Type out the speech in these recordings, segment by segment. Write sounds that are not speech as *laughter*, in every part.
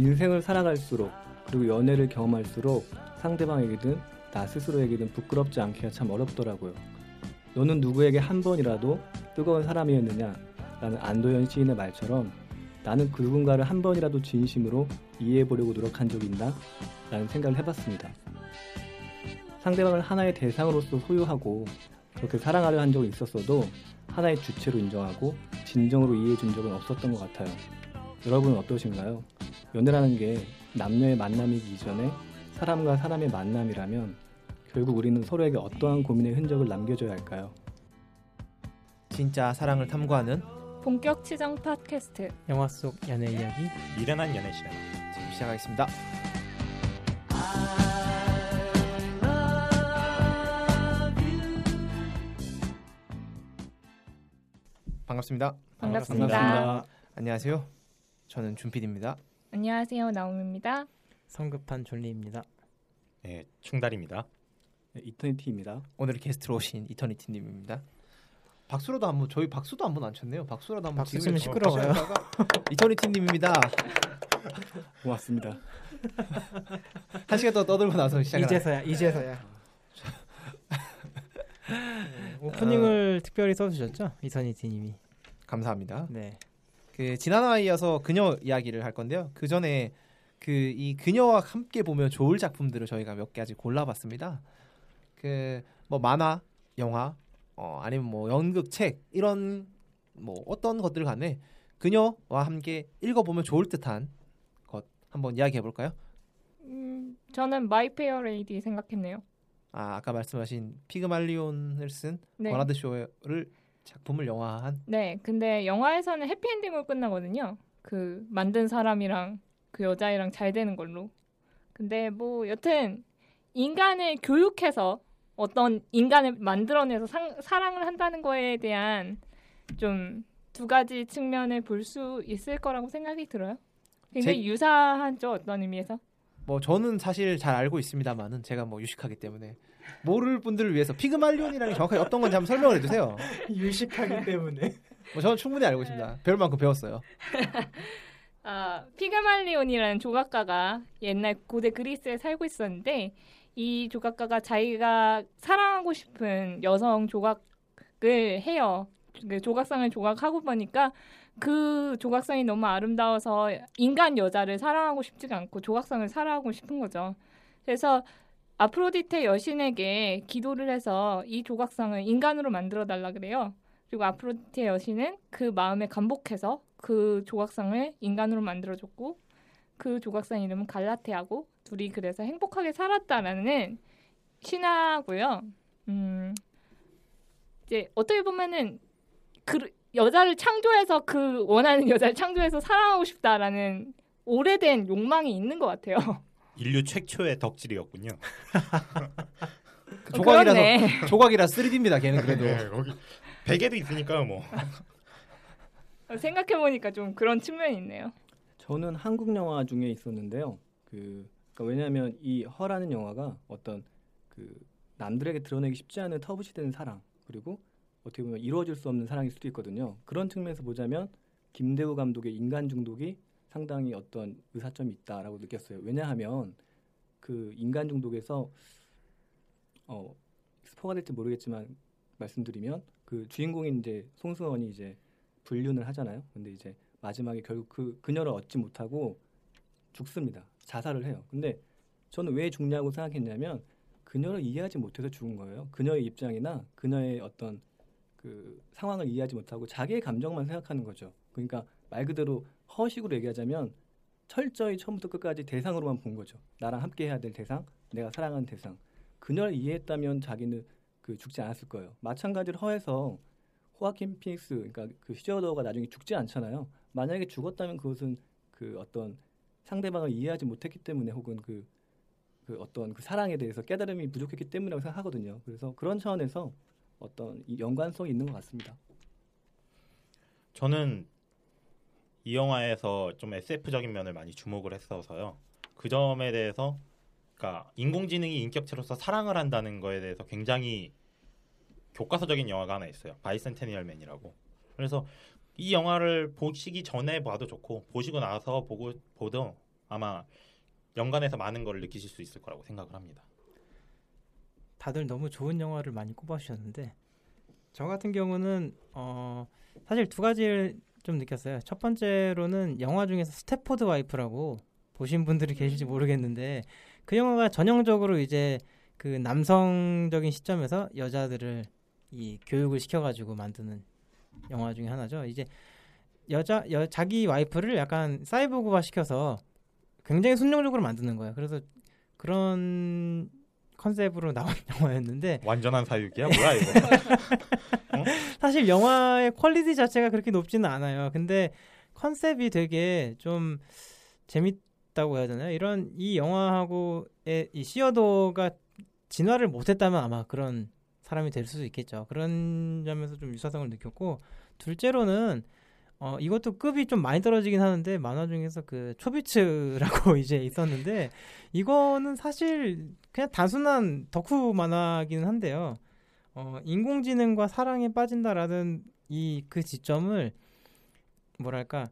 인생을 살아갈수록 그리고 연애를 경험할수록 상대방에게든 나 스스로에게든 부끄럽지 않기가 참 어렵더라고요. 너는 누구에게 한 번이라도 뜨거운 사람이었느냐? 라는 안도현 시인의 말처럼 나는 그 누군가를 한 번이라도 진심으로 이해해보려고 노력한 적이 있나? 라는 생각을 해봤습니다. 상대방을 하나의 대상으로서 소유하고 그렇게 사랑하려 한 적은 있었어도 하나의 주체로 인정하고 진정으로 이해해준 적은 없었던 것 같아요. 여러분은 어떠신가요? 연애라는 게 남녀의 만남이기 이전에 사람과 사람의 만남이라면 결국 우리는 서로에게 어떠한 고민의 흔적을 남겨줘야 할까요? 진짜 사랑을 탐구하는 본격 치정 팟캐스트 영화 속 연애 이야기 미련한 연애 시간 지금 시작하겠습니다. 반갑습니다. 반갑습니다. 반갑습니다. 안녕하세요. 저는 준필입니다. 안녕하세요 나옴입니다. 성급한 존리입니다. 네, 충달입니다. 네, 이터니티입니다. 오늘 게스트로 오신 이터니티 님입니다. 박수라도 한번 저희 박수도 한번 안 쳤네요. 박수라도 한번 박수 지금 치면 시끄러워요. 이터니티 님입니다. 고맙습니다. 한 시간 더 떠들고 나서 시작을 이제서야 이제서야. *laughs* 네, 오프닝을 특별히 써주셨죠 이선희티님이. 감사합니다. 네. 그 지난화에 이어서 그녀 이야기를 할 건데요. 그 전에 그 이 그녀와 함께 보면 좋을 작품들을 저희가 몇개 아직 골라봤습니다. 그 뭐 만화, 영화, 어 아니면 뭐 연극, 책 이런 뭐 어떤 것들 간에 그녀와 함께 읽어보면 좋을 듯한 것 한번 이야기해 볼까요? 음, 저는 My Fair Lady 생각했네요. 아 아까 말씀하신 피그말리온을 쓴 네. 버나드 쇼를 작품을 영화한 네, 근데 영화에서는 해피엔딩으로 끝나거든요. 그 만든 사람이랑 그 여자애랑 잘 되는 걸로. 근데 뭐 여튼 인간을 교육해서 어떤 인간을 만들어내서 상, 사랑을 한다는 거에 대한 좀 두 가지 측면을 볼 수 있을 거라고 생각이 들어요. 굉장히 제- 유사하죠 어떤 의미에서. 뭐 저는 사실 잘 알고 있습니다만은 제가 뭐 유식하기 때문에 모를 분들을 위해서 피그말리온이라는 게 정확하게 어떤 건지 한번 설명을 해주세요. *laughs* 유식하기 때문에. 뭐 저는 충분히 알고 있습니다. 배울 만큼 배웠어요. *laughs* 아, 피그말리온이라는 조각가가 옛날 고대 그리스에 살고 있었는데 이 조각가가 자기가 사랑하고 싶은 여성 조각을 해요. 그 조각상을 조각하고 보니까 그 조각상이 너무 아름다워서 인간 여자를 사랑하고 싶지가 않고 조각상을 사랑하고 싶은 거죠. 그래서 아프로디테 여신에게 기도를 해서 이 조각상을 인간으로 만들어 달라 그래요. 그리고 아프로디테 여신은 그 마음에 감복해서 그 조각상을 인간으로 만들어 줬고 그 조각상 이름은 갈라테아고 둘이 그래서 행복하게 살았다라는 신화고요. 음, 이제 어떻게 보면은 그 여자를 창조해서 그 원하는 여자를 창조해서 사랑하고 싶다라는 오래된 욕망이 있는 것 같아요. *laughs* 인류 최초의 덕질이었군요. *laughs* 그 조각이라서 그렇네. 조각이라 3D입니다. 걔는 그래도 네, 거기 베개도 있으니까 뭐. *laughs* 생각해 보니까 좀 그런 측면이 있네요. 저는 한국 영화 중에 있었는데요. 그 그러니까 왜냐하면 이 허라는 영화가 어떤 그 남들에게 드러내기 쉽지 않은 터부시 되는 사랑 그리고 어떻게 보면 이루어질 수 없는 사랑일 수도 있거든요. 그런 측면에서 보자면 김대우 감독의 인간 중독이 상당히 어떤 의사점이 있다라고 느꼈어요. 왜냐하면 그 인간 중독에서 어 스포가 될지 모르겠지만 말씀드리면 그 주인공인 이제 송승헌이 이제 불륜을 하잖아요. 근데 이제 마지막에 결국 그 그녀를 얻지 못하고 죽습니다. 자살을 해요. 근데 저는 왜 죽냐고 생각했냐면 그녀를 이해하지 못해서 죽은 거예요. 그녀의 입장이나 그녀의 어떤 그 상황을 이해하지 못하고 자기의 감정만 생각하는 거죠. 그러니까 말 그대로 허식으로 얘기하자면 철저히 처음부터 끝까지 대상으로만 본 거죠. 나랑 함께 해야 될 대상, 내가 사랑하는 대상. 그녀를 이해했다면 자기는 그 죽지 않았을 거예요. 마찬가지로 허에서 호아킨 피닉스, 그러니까 그 시저더가 나중에 죽지 않잖아요. 만약에 죽었다면 그것은 그 어떤 상대방을 이해하지 못했기 때문에 혹은 그, 그 어떤 그 사랑에 대해서 깨달음이 부족했기 때문이라고 생각하거든요. 그래서 그런 차원에서 어떤 이 연관성이 있는 것 같습니다. 저는 이 영화에서 좀 SF적인 면을 많이 주목을 했어서요. 그 점에 대해서 그러니까 인공지능이 인격체로서 사랑을 한다는 거에 대해서 굉장히 교과서적인 영화가 하나 있어요. 바이센테니얼 맨이라고. 그래서 이 영화를 보시기 전에 봐도 좋고 보시고 나서 보고 봐도 아마 연관해서 많은 걸 느끼실 수 있을 거라고 생각을 합니다. 다들 너무 좋은 영화를 많이 꼽아주셨는데 저 같은 경우는 어, 사실 두 가지를 좀 느꼈어요. 첫 번째로는 영화 중에서 Stepford Wife라고 보신 분들이 계실지 모르겠는데 그 영화가 전형적으로 이제 그 남성적인 시점에서 여자들을 이 교육을 시켜가지고 만드는 영화 중에 하나죠. 이제 여자 여, 자기 와이프를 약간 사이보그화 시켜서 굉장히 순종적으로 만드는 거예요. 그래서 그런 컨셉으로 *laughs* 나온 영화였는데 완전한 사육이야 뭐야 이거? *laughs* 사실 영화의 퀄리티 자체가 그렇게 높지는 않아요. 근데 컨셉이 되게 좀 재밌다고 해야 되나요? 이런 이 영화하고의 이 시어도가 진화를 못했다면 아마 그런 사람이 될 수도 있겠죠. 그런 점에서 좀 유사성을 느꼈고 둘째로는 어 이것도 급이 좀 많이 떨어지긴 하는데 만화 중에서 그 초비츠라고 *laughs* 이제 있었는데 이거는 사실 그냥 단순한 덕후 만화기는 한데요. 어 인공지능과 사랑에 빠진다라는 이 그 지점을 뭐랄까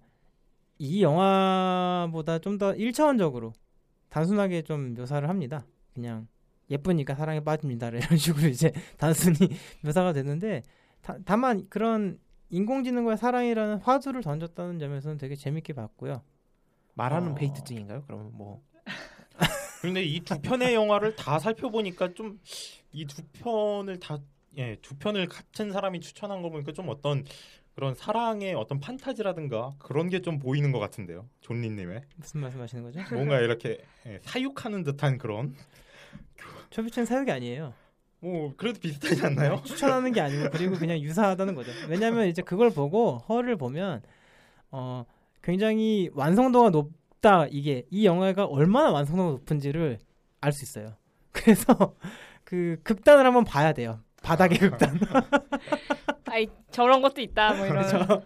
이 영화보다 좀 더 일차원적으로 단순하게 좀 묘사를 합니다. 그냥 예쁘니까 사랑에 빠집니다. 이런 식으로 이제 *laughs* 단순히 *laughs* 묘사가 되는데 다, 다만 그런 인공지능과의 사랑이라는 화두를 던졌다는 점에서는 되게 재밌게 봤고요. 말하는 어. 베이트증인가요? 그러면 뭐 *laughs* 근데 이 두 편의 영화를 다 살펴보니까 좀 이 두 편을 다 예, 두 편을 같은 사람이 추천한 거 보니까 좀 어떤 그런 사랑의 어떤 판타지라든가 그런 게 좀 보이는 것 같은데요. 존리님의 무슨 말씀하시는 거죠? 뭔가 이렇게 예, 사육하는 듯한 그런 *laughs* 초비치는 사육이 아니에요. 뭐 그래도 비슷하지 않나요? 추천하는 게 아니고 그리고 그냥 유사하다는 거죠. 왜냐하면 이제 그걸 보고 허를 보면 어 굉장히 완성도가 높다 이게 이 영화가 얼마나 완성도가 높은지를 알 수 있어요. *laughs* 그래서 그 극단을 한번 봐야 돼요. 바닥의 극단. *laughs* 아이 저런 것도 있다 뭐 이런. 그렇죠.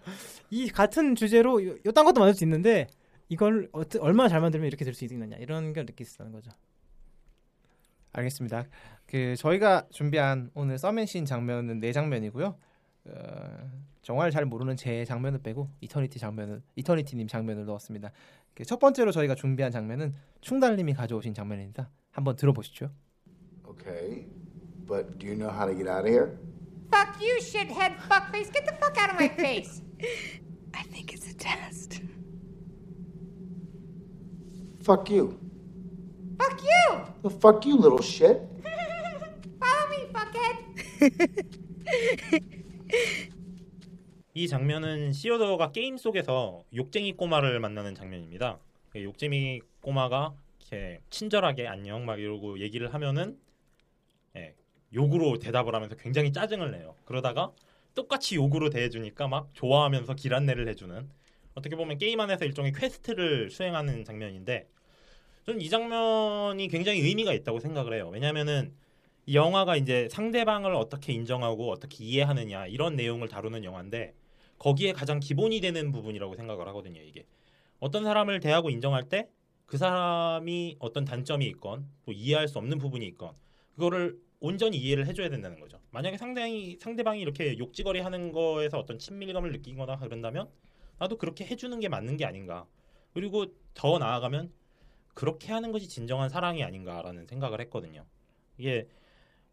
이 같은 주제로 요- 요딴 것도 만들 수 있는데 이걸 어떠, 얼마나 잘 만들면 이렇게 될 수 있느냐 이런 걸 느낄 수 있다는 거죠. 알겠습니다. 그 저희가 준비한 오늘 서맨신 장면은 네 장면이고요. 어, 정말 잘 모르는 제 장면을 빼고 이터니티 장면을 이터니티님 장면을 넣었습니다. 그 첫 번째로 저희가 준비한 장면은 충달님이 가져오신 장면입니다. 한번 들어보시죠. Okay, but do you know how to get out of here? Fuck you, shithead fuckface. Get the fuck out of my face. I think it's a test. Fuck you. Fuck you. Well, fuck you, little shit. *laughs* Follow me, fuckhead. *laughs* 이 장면은 시어더가 게임 속에서 욕쟁이 꼬마를 만나는 장면입니다. 그 욕쟁이 꼬마가 이렇게 친절하게 안녕 막 이러고 얘기를 하면은 예, 욕으로 대답을 하면서 굉장히 짜증을 내요. 그러다가 똑같이 욕으로 대해주니까 막 좋아하면서 길 안내를 해주는 어떻게 보면 게임 안에서 일종의 quest를 수행하는 장면인데 저는 이 장면이 굉장히 의미가 있다고 생각을 해요. 왜냐하면은 이 영화가 이제 상대방을 어떻게 인정하고 어떻게 이해하느냐 이런 내용을 다루는 영화인데 거기에 가장 기본이 되는 부분이라고 생각을 하거든요. 이게 어떤 사람을 대하고 인정할 때 그 사람이 어떤 단점이 있건 또 이해할 수 없는 부분이 있건 그거를 온전히 이해를 해줘야 된다는 거죠. 만약에 상대방이 상대방이 이렇게 욕지거리 하는 거에서 어떤 친밀감을 느끼거나 그런다면 나도 그렇게 해주는 게 맞는 게 아닌가. 그리고 더 나아가면 그렇게 하는 것이 진정한 사랑이 아닌가라는 생각을 했거든요. 이게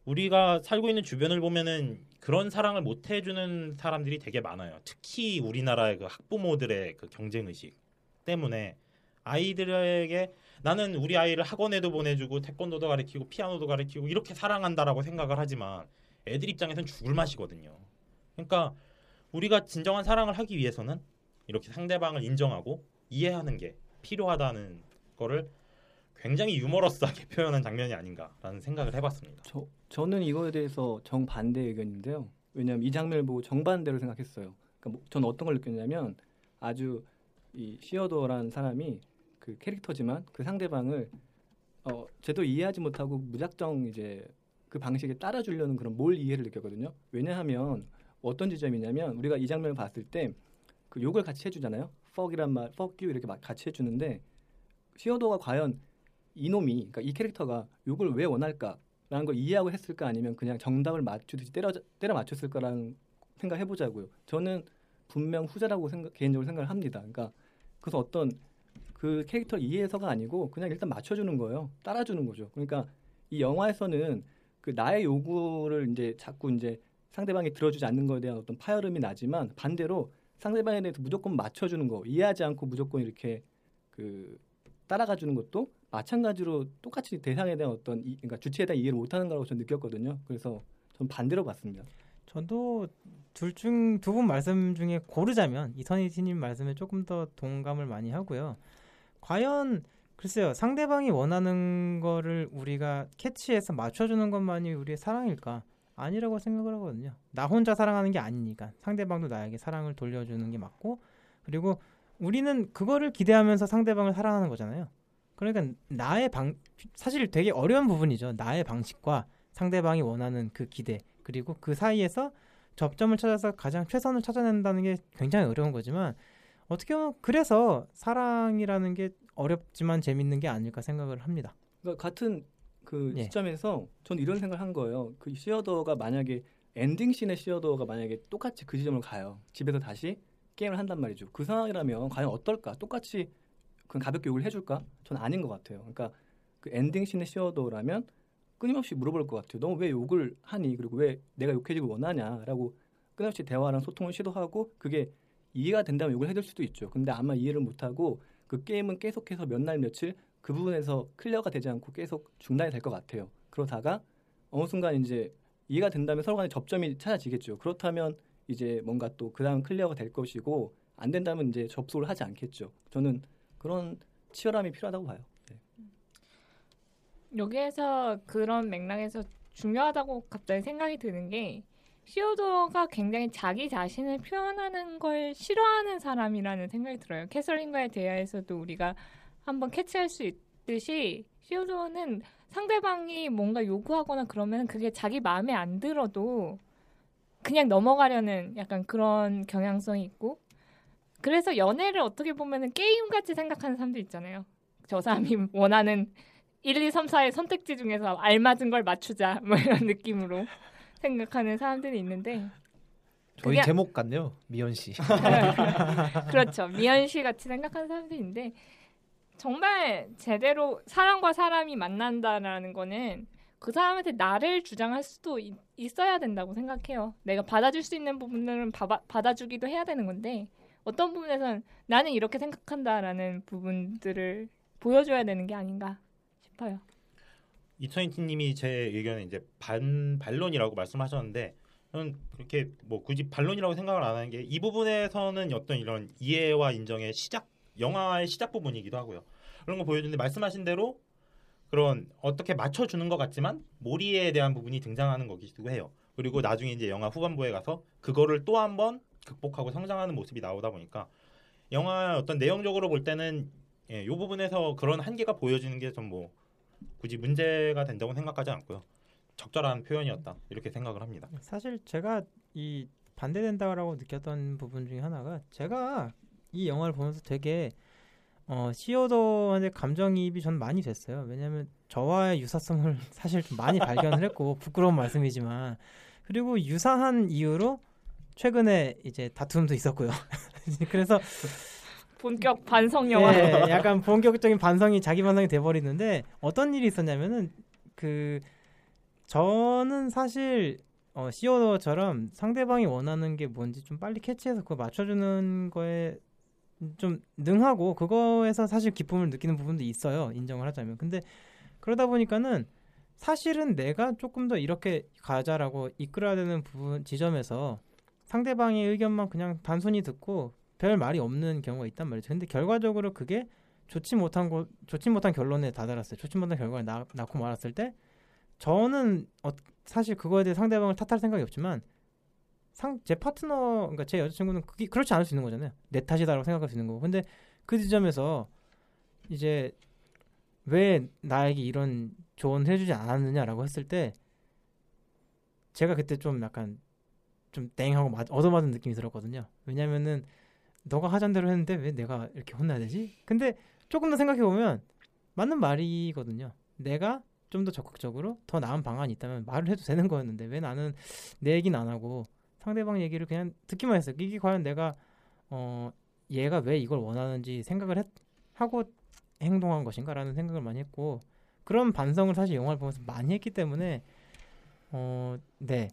우리가 살고 있는 주변을 보면은 그런 사랑을 못 해주는 사람들이 되게 많아요. 특히 우리나라의 그 학부모들의 그 경쟁 의식 때문에 아이들에게 나는 우리 아이를 학원에도 보내주고 태권도도 가르치고 피아노도 가르치고 이렇게 사랑한다라고 생각을 하지만 애들 입장에선 죽을 맛이거든요. 그러니까 우리가 진정한 사랑을 하기 위해서는 이렇게 상대방을 인정하고 이해하는 게 필요하다는 거를 굉장히 유머러스하게 *laughs* 표현한 장면이 아닌가라는 생각을 해봤습니다. 저 저는 이거에 대해서 정 반대 의견인데요. 왜냐하면 이 장면을 보고 정반대로 생각했어요. 그러니까 뭐, 저는 어떤 걸 느꼈냐면 아주 이 시어더란 사람이 그 캐릭터지만 그 상대방을 어 제대로 이해하지 못하고 무작정 이제 그 방식에 따라주려는 그런 몰 이해를 느꼈거든요. 왜냐하면 어떤 지점이냐면 우리가 이 장면을 봤을 때 그 욕을 같이 해주잖아요. fuck이란 말, fuck you 이렇게 막 같이 해주는데 시어더가 과연 이놈이 그러니까 이 캐릭터가 욕을 왜 원할까라는 걸 이해하고 했을까 아니면 그냥 정답을 맞추듯이 때려 때려 맞췄을까라는 생각 해 보자고요. 저는 분명 후자라고 생각, 개인적으로 생각을 합니다. 그러니까 그래서 어떤 그 캐릭터를 이해해서가 아니고 그냥 일단 맞춰주는 거예요. 따라주는 거죠. 그러니까 이 영화에서는 그 나의 요구를 이제 자꾸 이제 상대방이 들어주지 않는 거에 대한 어떤 파열음이 나지만 반대로 상대방에 대해서 무조건 맞춰주는 거 이해하지 않고 무조건 이렇게 그 따라가 주는 것도 마찬가지로 똑같이 대상에 대한 어떤 이, 그러니까 주체에 대한 이해를 못하는 거라고 저는 느꼈거든요. 그래서 전 반대로 봤습니다. 저도 둘 중 두 분 말씀 중에 고르자면 이선희님 말씀에 조금 더 동감을 많이 하고요. 과연 글쎄요 상대방이 원하는 거를 우리가 캐치해서 맞춰주는 것만이 우리의 사랑일까? 아니라고 생각을 하거든요. 나 혼자 사랑하는 게 아니니까 상대방도 나에게 사랑을 돌려주는 게 맞고 그리고 우리는 그거를 기대하면서 상대방을 사랑하는 거잖아요. 그러니까 나의 방 사실 되게 어려운 부분이죠. 나의 방식과 상대방이 원하는 그 기대 그리고 그 사이에서 접점을 찾아서 가장 최선을 찾아낸다는 게 굉장히 어려운 거지만 어떻게 보면 그래서 사랑이라는 게 어렵지만 재밌는 게 아닐까 생각을 합니다. 그러니까 같은 그 예. 시점에서 저는 이런 생각을 한 거예요. 그 시어더가 만약에 엔딩 씬의 시어더가 만약에 똑같이 그 지점을 가요. 집에서 다시 게임을 한단 말이죠. 그 상황이라면 과연 어떨까? 똑같이 그냥 가볍게 욕을 해줄까? 저는 아닌 것 같아요. 그러니까 그 엔딩 씬의 시어도어라면 끊임없이 물어볼 것 같아요. 너 왜 욕을 하니? 그리고 왜 내가 욕해주길 원하냐라고 끊임없이 대화랑 소통을 시도하고 그게 이해가 된다면 욕을 해줄 수도 있죠. 근데 아마 이해를 못하고 그 게임은 계속해서 몇 날 며칠 그 부분에서 clear가 되지 않고 계속 중단이 될 것 같아요. 그러다가 어느 순간 이제 이해가 된다면 서로 간에 접점이 찾아지겠죠. 그렇다면 이제 뭔가 또 그다음 clear가 될 것이고 안 된다면 이제 접속을 하지 않겠죠. 저는 그런 치열함이 필요하다고 봐요. 네. 여기에서 그런 맥락에서 중요하다고 갑자기 생각이 드는 게 시어도어가 굉장히 자기 자신을 표현하는 걸 싫어하는 사람이라는 생각이 들어요. 캐서린과의 대화에서도 우리가 한번 캐치할 수 있듯이 시어도어는 상대방이 뭔가 요구하거나 그러면 그게 자기 마음에 안 들어도 그냥 넘어가려는 약간 그런 경향성이 있고 그래서 연애를 어떻게 보면은 게임같이 생각하는 사람도 있잖아요. 저 사람이 *laughs* 원하는 1, 2, 3, 4의 선택지 중에서 알맞은 걸 맞추자 *laughs* 뭐 이런 느낌으로 생각하는 사람들이 있는데 저희 그게- 제목 같네요. 미연 씨. *laughs* 그렇죠. 미연 씨 같이 생각하는 사람들이 있는데 정말 제대로 사람과 사람이 만난다라는 거는 그 사람한테 나를 주장할 수도 있, 있어야 된다고 생각해요. 내가 받아줄 수 있는 부분들은 받아, 받아주기도 해야 되는 건데 어떤 부분에서는 나는 이렇게 생각한다라는 부분들을 보여줘야 되는 게 아닌가 싶어요. 이천이님이 제 의견에 이제 반 반론이라고 말씀하셨는데 저는 그렇게 뭐 굳이 반론이라고 생각을 안 하는 게 이 부분에서는 어떤 이런 이해와 인정의 시작 영화의 시작 부분이기도 하고요. 그런 거 보여주는데 말씀하신 대로 그런 어떻게 맞춰주는 것 같지만 몰이에 대한 부분이 등장하는 거기도 해요. 그리고 나중에 이제 영화 후반부에 가서 그거를 또 한 번 극복하고 성장하는 모습이 나오다 보니까 영화 어떤 내용적으로 볼 때는 예, 이 부분에서 그런 한계가 보여지는 게 좀 뭐 굳이 문제가 된다고 생각하지 않고요. 적절한 표현이었다 이렇게 생각을 합니다. 사실 제가 이 반대된다라고 느꼈던 부분 중에 하나가 제가 이 영화를 보면서 되게 어, 시어더한테 감정이입이 전 많이 됐어요. 왜냐하면 저와의 유사성을 *laughs* 사실 좀 많이 발견을 했고 부끄러운 말씀이지만 그리고 유사한 이유로 최근에 이제 다툼도 있었고요. *laughs* 그래서 본격 반성 영화. 예, 약간 본격적인 반성이 자기 반성이 돼버리는데 어떤 일이 있었냐면은 그 저는 사실 어, 시어더처럼 상대방이 원하는 게 뭔지 좀 빨리 캐치해서 그걸 맞춰주는 거에 좀 능하고 그거에서 사실 기쁨을 느끼는 부분도 있어요. 인정을 하자면. 근데 그러다 보니까는 사실은 내가 조금 더 이렇게 가자라고 이끌어야 되는 부분 지점에서 상대방의 의견만 그냥 단순히 듣고 별 말이 없는 경우가 있단 말이죠. 근데 결과적으로 그게 좋지 못한 거 좋지 못한 결론에 다다랐어요. 좋지 못한 결과를 낳, 낳고 말았을 때 저는 어, 사실 그거에 대해 상대방을 탓할 생각이 없지만 상, 제 파트너, 그러니까 제 여자친구는 그게 그렇지 않을 수 있는 거잖아요. 내 탓이다라고 생각할 수 있는 거고. 근데 그 지점에서 이제 왜 나에게 이런 조언 해주지 않았느냐라고 했을 때 제가 그때 좀 약간 좀 땡하고 맞, 얻어맞은 느낌이 들었거든요. 왜냐면은 너가 하잔 대로 했는데 왜 내가 이렇게 혼나야 되지? 근데 조금 더 생각해 보면 맞는 말이거든요. 내가 좀 더 적극적으로 더 나은 방안이 있다면 말을 해도 되는 거였는데 왜 나는 내 얘기는 안 하고 상대방 얘기를 그냥 듣기만 했어요. 이게 과연 내가 어 얘가 왜 이걸 원하는지 생각을 했, 하고 행동한 것인가라는 생각을 많이 했고 그런 반성을 사실 영화를 보면서 많이 했기 때문에 어 네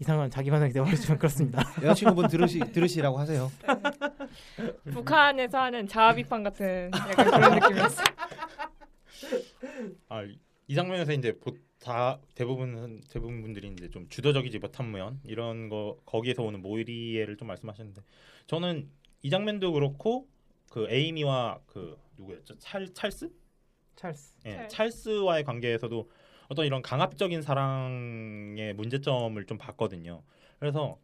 이상한 자기 반응이 되어버리지만 그렇습니다. *laughs* 여자친구분 들으시 들으시라고 하세요. *laughs* 북한에서 하는 자아 비판 같은 약간 그런 느낌이었어요. 아, 이 장면에서 이제 보, 다 대부분 대부분 분들이 이제 좀 주도적이지 못한 면 이런 거 거기에서 오는 모리에를 좀 말씀하셨는데 저는 이 장면도 그렇고 그 에이미와 그 누구였죠? 찰 찰스? 찰스. 예, 찰. 찰스와의 관계에서도 어떤 이런 강압적인 사랑의 문제점을 좀 봤거든요. 그래서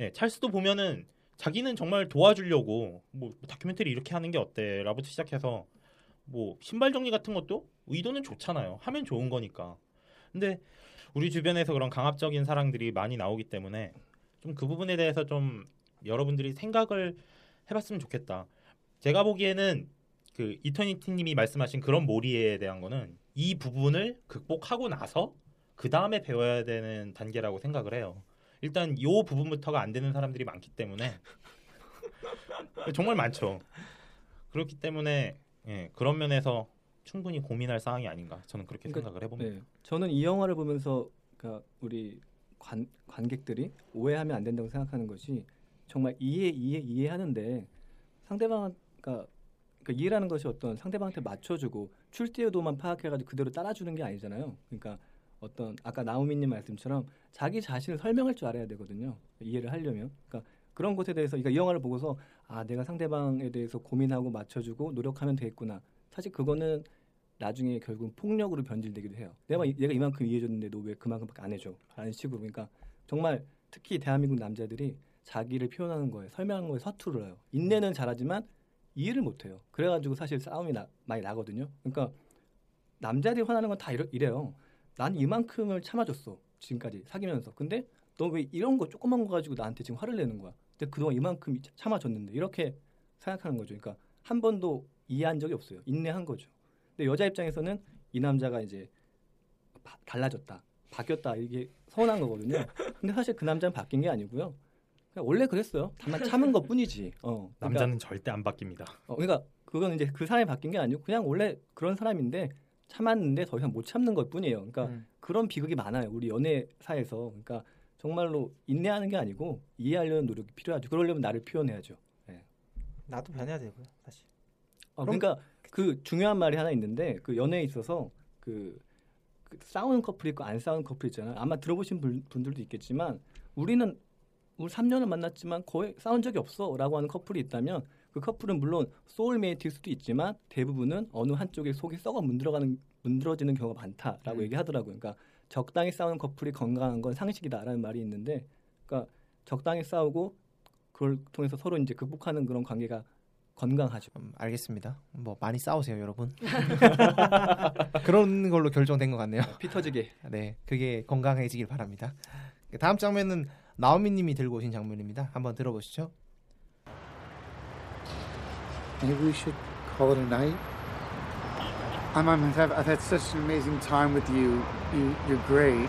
예, 찰스도 보면은 자기는 정말 도와주려고 뭐 다큐멘터리 이렇게 하는 게 어때라부터 시작해서 뭐 신발 정리 같은 것도 의도는 좋잖아요. 하면 좋은 거니까. 근데 우리 주변에서 그런 강압적인 사랑들이 많이 나오기 때문에 좀 그 부분에 대해서 좀 여러분들이 생각을 해봤으면 좋겠다. 제가 보기에는 그 이터니티님이 말씀하신 그런 몰이에 대한 거는 이 부분을 극복하고 나서 그 다음에 배워야 되는 단계라고 생각을 해요. 일단 요 부분부터가 안 되는 사람들이 많기 때문에 *laughs* 정말 많죠. 그렇기 때문에 예, 그런 면에서 충분히 고민할 사항이 아닌가 저는 그렇게 그러니까, 생각을 해봅니다. 네. 저는 이 영화를 보면서 그러니까 우리 관, 관객들이 오해하면 안 된다고 생각하는 것이 정말 이해 이해 이해하는데 상대방 그러니까, 그러니까 이해라는 것이 어떤 상대방한테 맞춰주고 출제 도만 파악해가지고 그대로 따라주는 게 아니잖아요. 그러니까 어떤 아까 나우미님 말씀처럼 자기 자신을 설명할 줄 알아야 되거든요. 이해를 하려면. 그러니까 그런 것에 대해서 그러니까 이 영화를 보고서 아 내가 상대방에 대해서 고민하고 맞춰주고 노력하면 되겠구나. 사실 그거는 나중에 결국 폭력으로 변질되기도 해요. 내가 이- 얘가 이만큼 이해해줬는데 너 왜 그만큼밖에 안 해줘? 라는 식으로 그러니까 정말 특히 대한민국 남자들이 자기를 표현하는 거에 설명하는 거에 서투르요. 인내는 잘하지만 이해를 못해요. 그래가지고 사실 싸움이 나, 많이 나거든요. 그러니까 남자들이 화나는 건 다 이래요. 난 이만큼을 참아줬어 지금까지 사귀면서. 근데 너 왜 이런 거 조그만 거 가지고 나한테 지금 화를 내는 거야? 근데 그동안 이만큼 차- 참아줬는데 이렇게 생각하는 거죠. 그러니까 한 번도 이해한 적이 없어요. 인내한 거죠. 근데 여자 입장에서는 이 남자가 이제 바- 달라졌다, 바뀌었다 이게 서운한 거거든요. 근데 사실 그 남자는 바뀐 게 아니고요. 그냥 원래 그랬어요. 다만 참은 것 뿐이지. 어, 그러니까, 남자는 절대 안 바뀝니다. 어, 그러니까 그건 이제 그 사람이 바뀐 게 아니고 그냥 원래 그런 사람인데 참았는데 더 이상 못 참는 것 뿐이에요. 그러니까 음. 그런 비극이 많아요. 우리 연애사에서. 그러니까 정말로 인내하는 게 아니고 이해하려는 노력이 필요하죠. 그러려면 나를 표현해야죠. 나도 변해야 되고요, 사실. 어, 그럼- 그러니까 그 중요한 말이 하나 있는데 그 연애에 있어서 그, 그 싸우는 커플 있고 안 싸우는 커플 있잖아요. 아마 들어보신 분, 분들도 있겠지만 우리는 우리 3년을 만났지만 거의 싸운 적이 없어라고 하는 커플이 있다면 그 커플은 물론 소울메이트일 수도 있지만 대부분은 어느 한쪽에 속이 썩어 문드러가는 문드러지는 경우가 많다라고 음. 얘기하더라고요. 그러니까 적당히 싸우는 커플이 건강한 건 상식이다라는 말이 있는데 그러니까 적당히 싸우고 그걸 통해서 서로 이제 극복하는 그런 관계가 건강하죠. 음, 알겠습니다. 뭐 많이 싸우세요, 여러분. 그런 걸로 결정된 것 같네요. 피 터지게. 네, 그게 건강해지길 바랍니다. 다음 장면은 나오미님이 들고 오신 장면입니다. 한번 들어보시죠. Maybe we should call it a night. Mom. I've, I've had such an amazing time with you. You, you're great.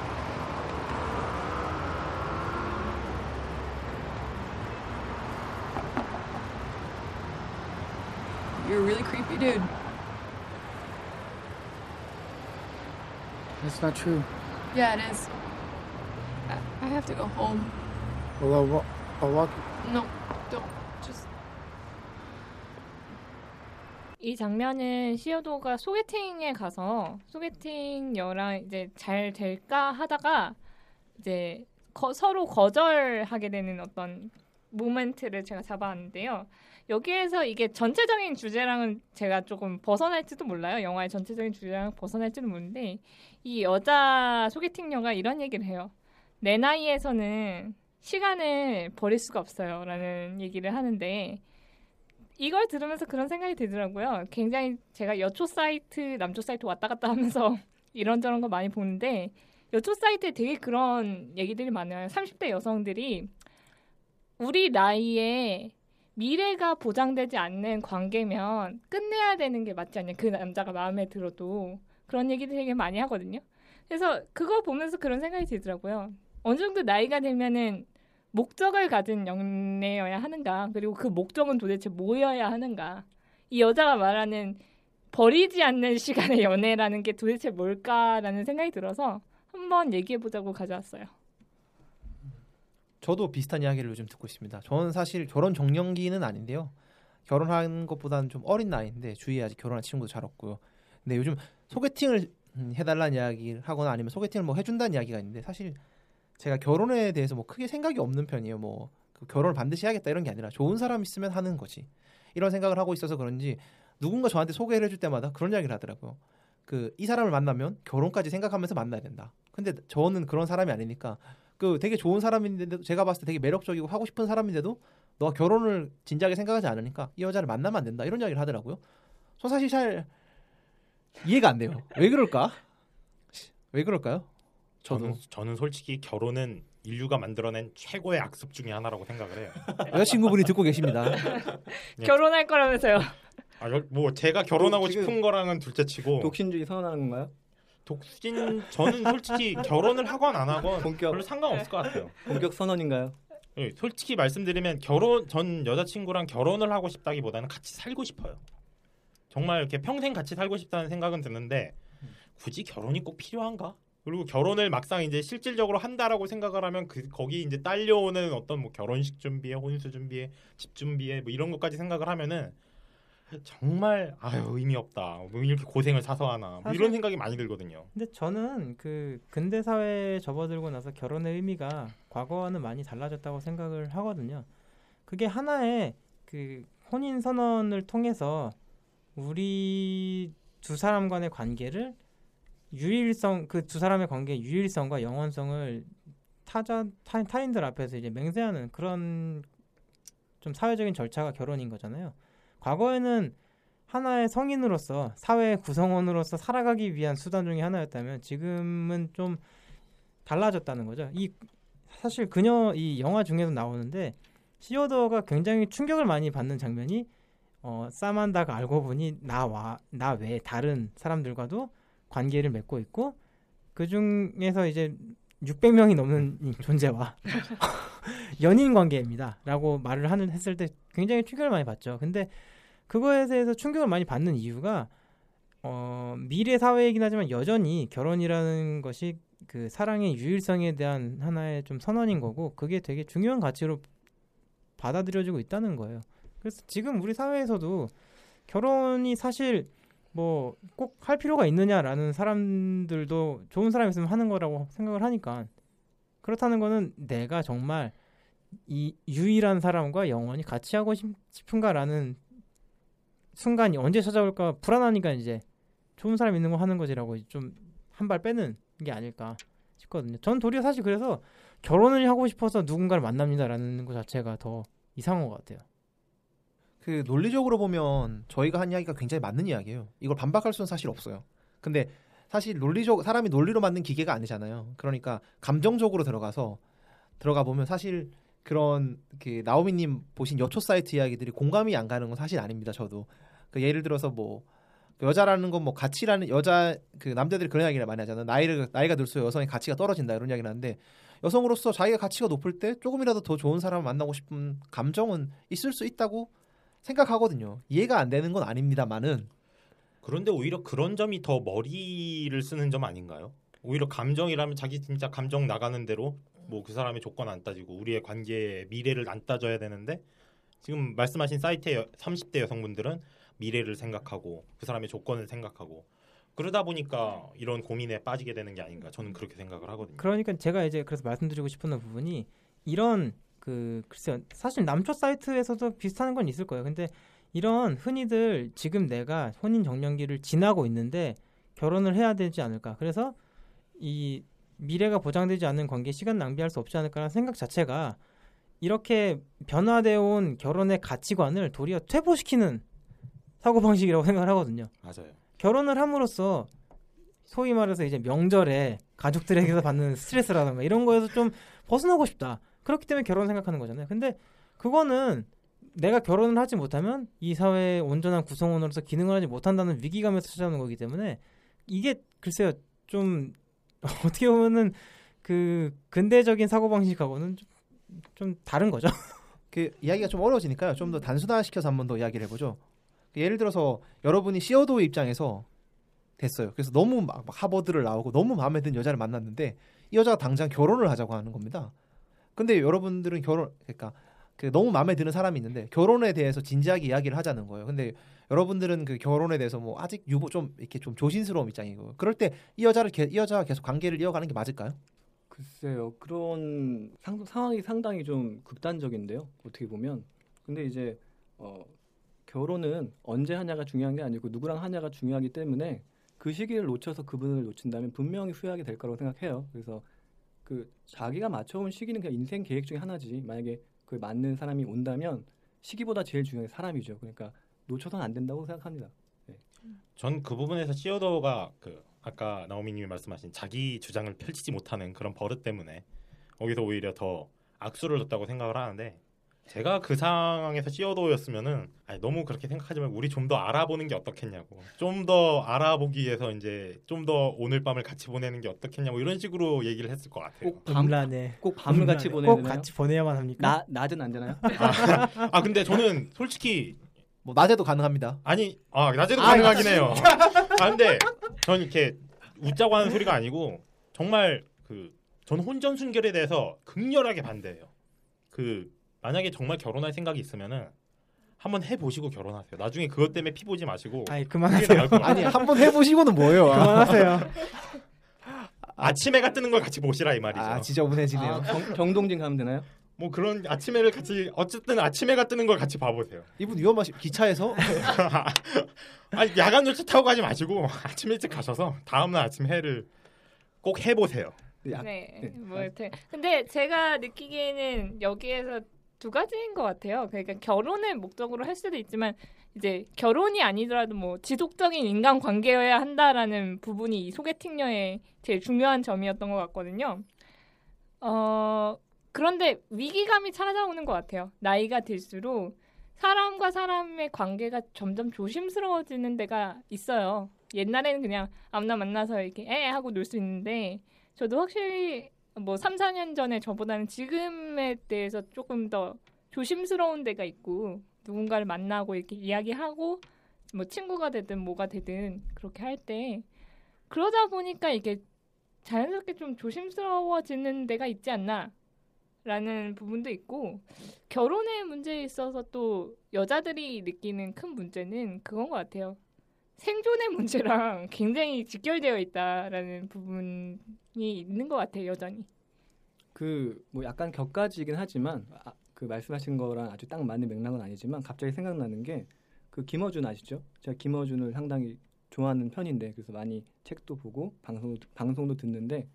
You're a really creepy dude. That's not true. Yeah, it is. I, I have to go home. Well, I'll, wa- I'll walk. No, don't. Just. 이 장면은 시어도가 소개팅에 가서 소개팅 여랑 이제 잘 될까 하다가 이제 거- 서로 거절하게 되는 어떤 모멘트를 제가 잡아왔는데요. 여기에서 이게 전체적인 주제랑은 제가 조금 벗어날지도 몰라요. 영화의 전체적인 주제랑 벗어날지도 모르는데 이 여자 소개팅녀가 이런 얘기를 해요. 내 나이에서는 시간을 버릴 수가 없어요라는 얘기를 하는데 이걸 들으면서 그런 생각이 들더라고요. 굉장히 제가 여초 사이트, 남초 사이트 왔다 갔다 하면서 *laughs* 이런저런 거 많이 보는데 여초 사이트에 되게 그런 얘기들이 많아요. 30대 여성들이 우리 나이에 미래가 보장되지 않는 관계면 끝내야 되는 게 맞지 않냐. 그 남자가 마음에 들어도 그런 얘기들 되게 많이 하거든요. 그래서 그거 보면서 그런 생각이 들더라고요. 어느 정도 나이가 되면은 목적을 가진 연애여야 하는가 그리고 그 목적은 도대체 뭐여야 하는가 이 여자가 말하는 버리지 않는 시간의 연애라는 게 도대체 뭘까라는 생각이 들어서 한번 얘기해 보자고 가져왔어요. 저도 비슷한 이야기를 요즘 듣고 있습니다. 저는 사실 결혼 정년기는 아닌데요. 결혼한 것보다는 좀 어린 나이인데 주위에 아직 결혼한 친구도 잘 없고요. 근데 요즘 소개팅을 음, 해달라는 이야기를 하거나 아니면 소개팅을 뭐 해준다는 이야기가 있는데 사실 제가 결혼에 대해서 뭐 크게 생각이 없는 편이에요. 뭐 그 결혼을 반드시 해야겠다 이런 게 아니라 좋은 사람 있으면 하는 거지. 이런 생각을 하고 있어서 그런지 누군가 저한테 소개를 해줄 때마다 그런 이야기를 하더라고요. 그 이 사람을 만나면 결혼까지 생각하면서 만나야 된다. 근데 저는 그런 사람이 아니니까 그 되게 좋은 사람인데도 제가 봤을 때 되게 매력적이고 하고 싶은 사람인데도 너가 결혼을 진지하게 생각하지 않으니까 이 여자를 만나면 안 된다 이런 이야기를 하더라고요. 저 사실 잘 이해가 안 돼요. 왜 그럴까? 왜 그럴까요? 저도 저는, 저는 솔직히 결혼은 인류가 만들어낸 최고의 악습 중에 하나라고 생각을 해요. 여자친구분이 듣고 계십니다. 예. 결혼할 거라면서요. 아, 여- 뭐 제가 결혼하고 싶은 거랑은 둘째치고 독신주의 선언하는 건가요? 독신 저는 솔직히 *laughs* 결혼을 하건 안 하건 본격 별로 상관없을 것 같아요. 본격 선언인가요? 예, 솔직히 말씀드리면 결혼 전 여자친구랑 결혼을 하고 싶다기보다는 같이 살고 싶어요. 정말 이렇게 평생 같이 살고 싶다는 생각은 드는데 굳이 결혼이 꼭 필요한가? 그리고 결혼을 막상 이제 실질적으로 한다라고 생각을 하면 그 거기 이제 딸려오는 어떤 뭐 결혼식 준비에 혼수 준비에 집 준비에 뭐 이런 것까지 생각을 하면은 정말 아유 의미 없다. 뭐 이렇게 고생을 사서 하나 뭐 이런 생각이 많이 들거든요. 근데 저는 그 근대 사회에 접어들고 나서 결혼의 의미가 과거와는 많이 달라졌다고 생각을 하거든요. 그게 하나의 그 혼인 선언을 통해서 우리 두 사람 간의 관계를 유일성 그 두 사람의 관계의 유일성과 영원성을 타자 타, 타인들 앞에서 이제 맹세하는 그런 좀 사회적인 절차가 결혼인 거잖아요. 과거에는 하나의 성인으로서 사회 구성원으로서 살아가기 위한 수단 중에 하나였다면 지금은 좀 달라졌다는 거죠. 이 사실 그녀 이 영화 중에도 나오는데 시어더가 굉장히 충격을 많이 받는 장면이 어 사만다가 알고 보니 나와 나외 다른 사람들과도 관계를 맺고 있고 그 중에서 이제 600명이 넘는 이 존재와 *laughs* 연인 관계입니다라고 말을 하는 했을 때 굉장히 충격을 많이 받죠. 근데 그거에 대해서 충격을 많이 받는 이유가 어, 미래 사회이긴 하지만 여전히 결혼이라는 것이 그 사랑의 유일성에 대한 하나의 좀 선언인 거고 그게 되게 중요한 가치로 받아들여지고 있다는 거예요. 그래서 지금 우리 사회에서도 결혼이 사실 뭐 꼭 할 필요가 있느냐라는 사람들도 좋은 사람이 있으면 하는 거라고 생각을 하니까 그렇다는 거는 내가 정말 이 유일한 사람과 영원히 같이 하고 싶- 싶은가라는 순간이 언제 찾아올까 불안하니까 이제 좋은 사람 있는 거 하는 거지라고 좀 한 발 빼는 게 아닐까 싶거든요. 전 도리어 사실 그래서 결혼을 하고 싶어서 누군가를 만납니다라는 것 자체가 더 이상한 것 같아요. 그 논리적으로 보면 저희가 한 이야기가 굉장히 맞는 이야기예요. 이걸 반박할 수는 사실 없어요. 근데 사실 논리적 사람이 논리로 만든 기계가 아니잖아요. 그러니까 감정적으로 들어가서 들어가 보면 사실 그런 그 나오미님 보신 여초 사이트 이야기들이 공감이 안 가는 건 사실 아닙니다. 저도 그 예를 들어서 뭐그 여자라는 건 뭐 가치라는 여자 그 남자들이 그런 이야기를 많이 하잖아요. 나이를 나이가 들수록 여성의 가치가 떨어진다 이런 이야기를 하는데 여성으로서 자기가 가치가 높을 때 조금이라도 더 좋은 사람을 만나고 싶은 감정은 있을 수 있다고 생각하거든요. 이해가 안 되는 건 아닙니다만은 그런데 오히려 그런 점이 더 머리를 쓰는 점 아닌가요? 오히려 감정이라면 자기 진짜 감정 나가는 대로 뭐 그 사람의 조건 안 따지고 우리의 관계의 미래를 안 따져야 되는데 지금 말씀하신 사이트의 여- 30대 여성분들은 미래를 생각하고 그 사람의 조건을 생각하고 그러다 보니까 이런 고민에 빠지게 되는 게 아닌가 저는 그렇게 생각을 하거든요. 그러니까 제가 이제 그래서 말씀드리고 싶은 부분이 이런 그 글쎄요 사실 남초 사이트에서도 비슷한 건 있을 거예요. 근데 이런 흔히들 지금 내가 혼인 정년기를 지나고 있는데 결혼을 해야 되지 않을까. 그래서 이 미래가 보장되지 않는 관계에 시간 낭비할 수 없지 않을까라는 생각 자체가 이렇게 변화되어 온 결혼의 가치관을 도리어 퇴보시키는 사고 방식이라고 생각을 하거든요. 맞아요. 결혼을 함으로써 소위 말해서 이제 명절에 가족들에게서 받는 스트레스라든가 이런 거에서 좀 벗어나고 싶다. 그렇기 때문에 결혼 생각하는 거잖아요. 근데 그거는 내가 결혼을 하지 못하면 이 사회의 온전한 구성원으로서 기능을 하지 못한다는 위기감에서 찾아오는 거기 때문에 이게 글쎄요 좀 *laughs* 어떻게 보면은 그 근대적인 사고 방식하고는 좀, 좀 다른 거죠. 그 이야기가 좀 어려워지니까요. 좀 더 단순화시켜서 한 번 더 이야기를 해보죠. 그 예를 들어서 여러분이 시어도의 입장에서 됐어요. 그래서 너무 막, 막 하버드를 나오고 너무 마음에 드는 여자를 만났는데 이 여자가 당장 결혼을 하자고 하는 겁니다. 근데 여러분들은 결혼 그러니까 그 너무 마음에 드는 사람이 있는데 결혼에 대해서 진지하게 이야기를 하자는 거예요. 근데 여러분들은 그 결혼에 대해서 뭐 아직 유보 좀 이렇게 좀 조심스러운 입장이고 그럴 때 이 여자를 게, 이 여자가 계속 관계를 이어가는 게 맞을까요? 글쎄요 그런 상, 상황이 상당히 좀 극단적인데요 어떻게 보면 근데 이제 어, 결혼은 언제 하냐가 중요한 게 아니고 누구랑 하냐가 중요하기 때문에 그 시기를 놓쳐서 그분을 놓친다면 분명히 후회하게 될 거라고 생각해요. 그래서 그 자기가 맞춰온 시기는 그냥 인생 계획 중에 하나지. 만약에 그 맞는 사람이 온다면 시기보다 제일 중요한 게 사람이죠. 그러니까 놓쳐서는 안 된다고 생각합니다. 전그 부분에서 시어더가 그 아까 나오미님이 말씀하신 자기 주장을 펼치지 못하는 그런 버릇 때문에 거기서 오히려 더 악수를 뒀다고 생각을 하는데 제가 그 상황에서 아니, 너무 그렇게 생각하지 말고 우리 좀 더 알아보는 게 어떻겠냐고 좀 더 알아보기 위해서 이제 좀 더 오늘 밤을 같이 보내는 게 어떻겠냐고 이런 식으로 얘기를 했을 것 같아요. 꼭 밤, 음란해. 꼭 밤을 같이 보내야 꼭 되나요? 같이 보내야만 합니까? 나 낮은 안 되나요? 아, *laughs* 아, 근데 저는 솔직히 뭐 낮에도 가능합니다. 아니 아 낮에도 아, 가능하긴 해요. *laughs* 아 근데 전 이렇게 웃자고 하는 소리가 아니고 정말 그 저는 혼전 순결에 대해서 극렬하게 반대해요. 그 만약에 정말 결혼할 생각이 있으면은 한번 해보시고 결혼하세요. 나중에 그것 때문에 피 보지 마시고. 아니 그만하세요. 아니 한번 해보시고는 뭐예요? *laughs* 그만하세요. 아침해가 뜨는 걸 같이 보시라 이 말이죠. 아 지저분해지네요. 아, 정, 정동진 가면 되나요? 뭐 그런 아침해를 같이 어쨌든 아침해가 뜨는 걸 같이 봐보세요. 이분 위험하시 기차에서 *laughs* 아니 야간 열차 타고 가지 마시고 아침 일찍 가셔서 다음날 아침 해를 꼭 해보세요. 약- 네, 네. 뭐 여튼 근데 제가 느끼기에는 여기에서 두 가지인 것 같아요. 그러니까 결혼을 목적으로 할 수도 있지만 이제 결혼이 아니더라도 뭐 지속적인 인간 관계여야 한다라는 부분이 이 소개팅녀의 제일 중요한 점이었던 것 같거든요. 어 그런데 위기감이 찾아오는 것 같아요. 나이가 들수록 사람과 사람의 관계가 점점 조심스러워지는 데가 있어요. 옛날에는 그냥 아무나 만나서 이렇게 에 하고 놀 수 있는데 저도 확실히 뭐 3, 4년 전에 저보다는 지금에 대해서 조금 더 조심스러운 데가 있고 누군가를 만나고 이렇게 이야기하고 뭐 친구가 되든 뭐가 되든 그렇게 할 때 그러다 보니까 이게 자연스럽게 좀 조심스러워지는 데가 있지 않나 라는 부분도 있고 결혼의 문제에 있어서 또 여자들이 느끼는 큰 문제는 그건 것 같아요. 생존의 문제랑 *laughs* 굉장히 직결되어 있다라는 부분이 있는 것 같아요 여전히. 그 뭐 약간 격가지이긴 하지만 아, 그 말씀하신 거랑 아주 딱 맞는 맥락은 아니지만 갑자기 생각나는 게 그 김어준 아시죠? 제가 김어준을 상당히 좋아하는 편인데 그래서 많이 책도 보고 방송 방송도 듣는데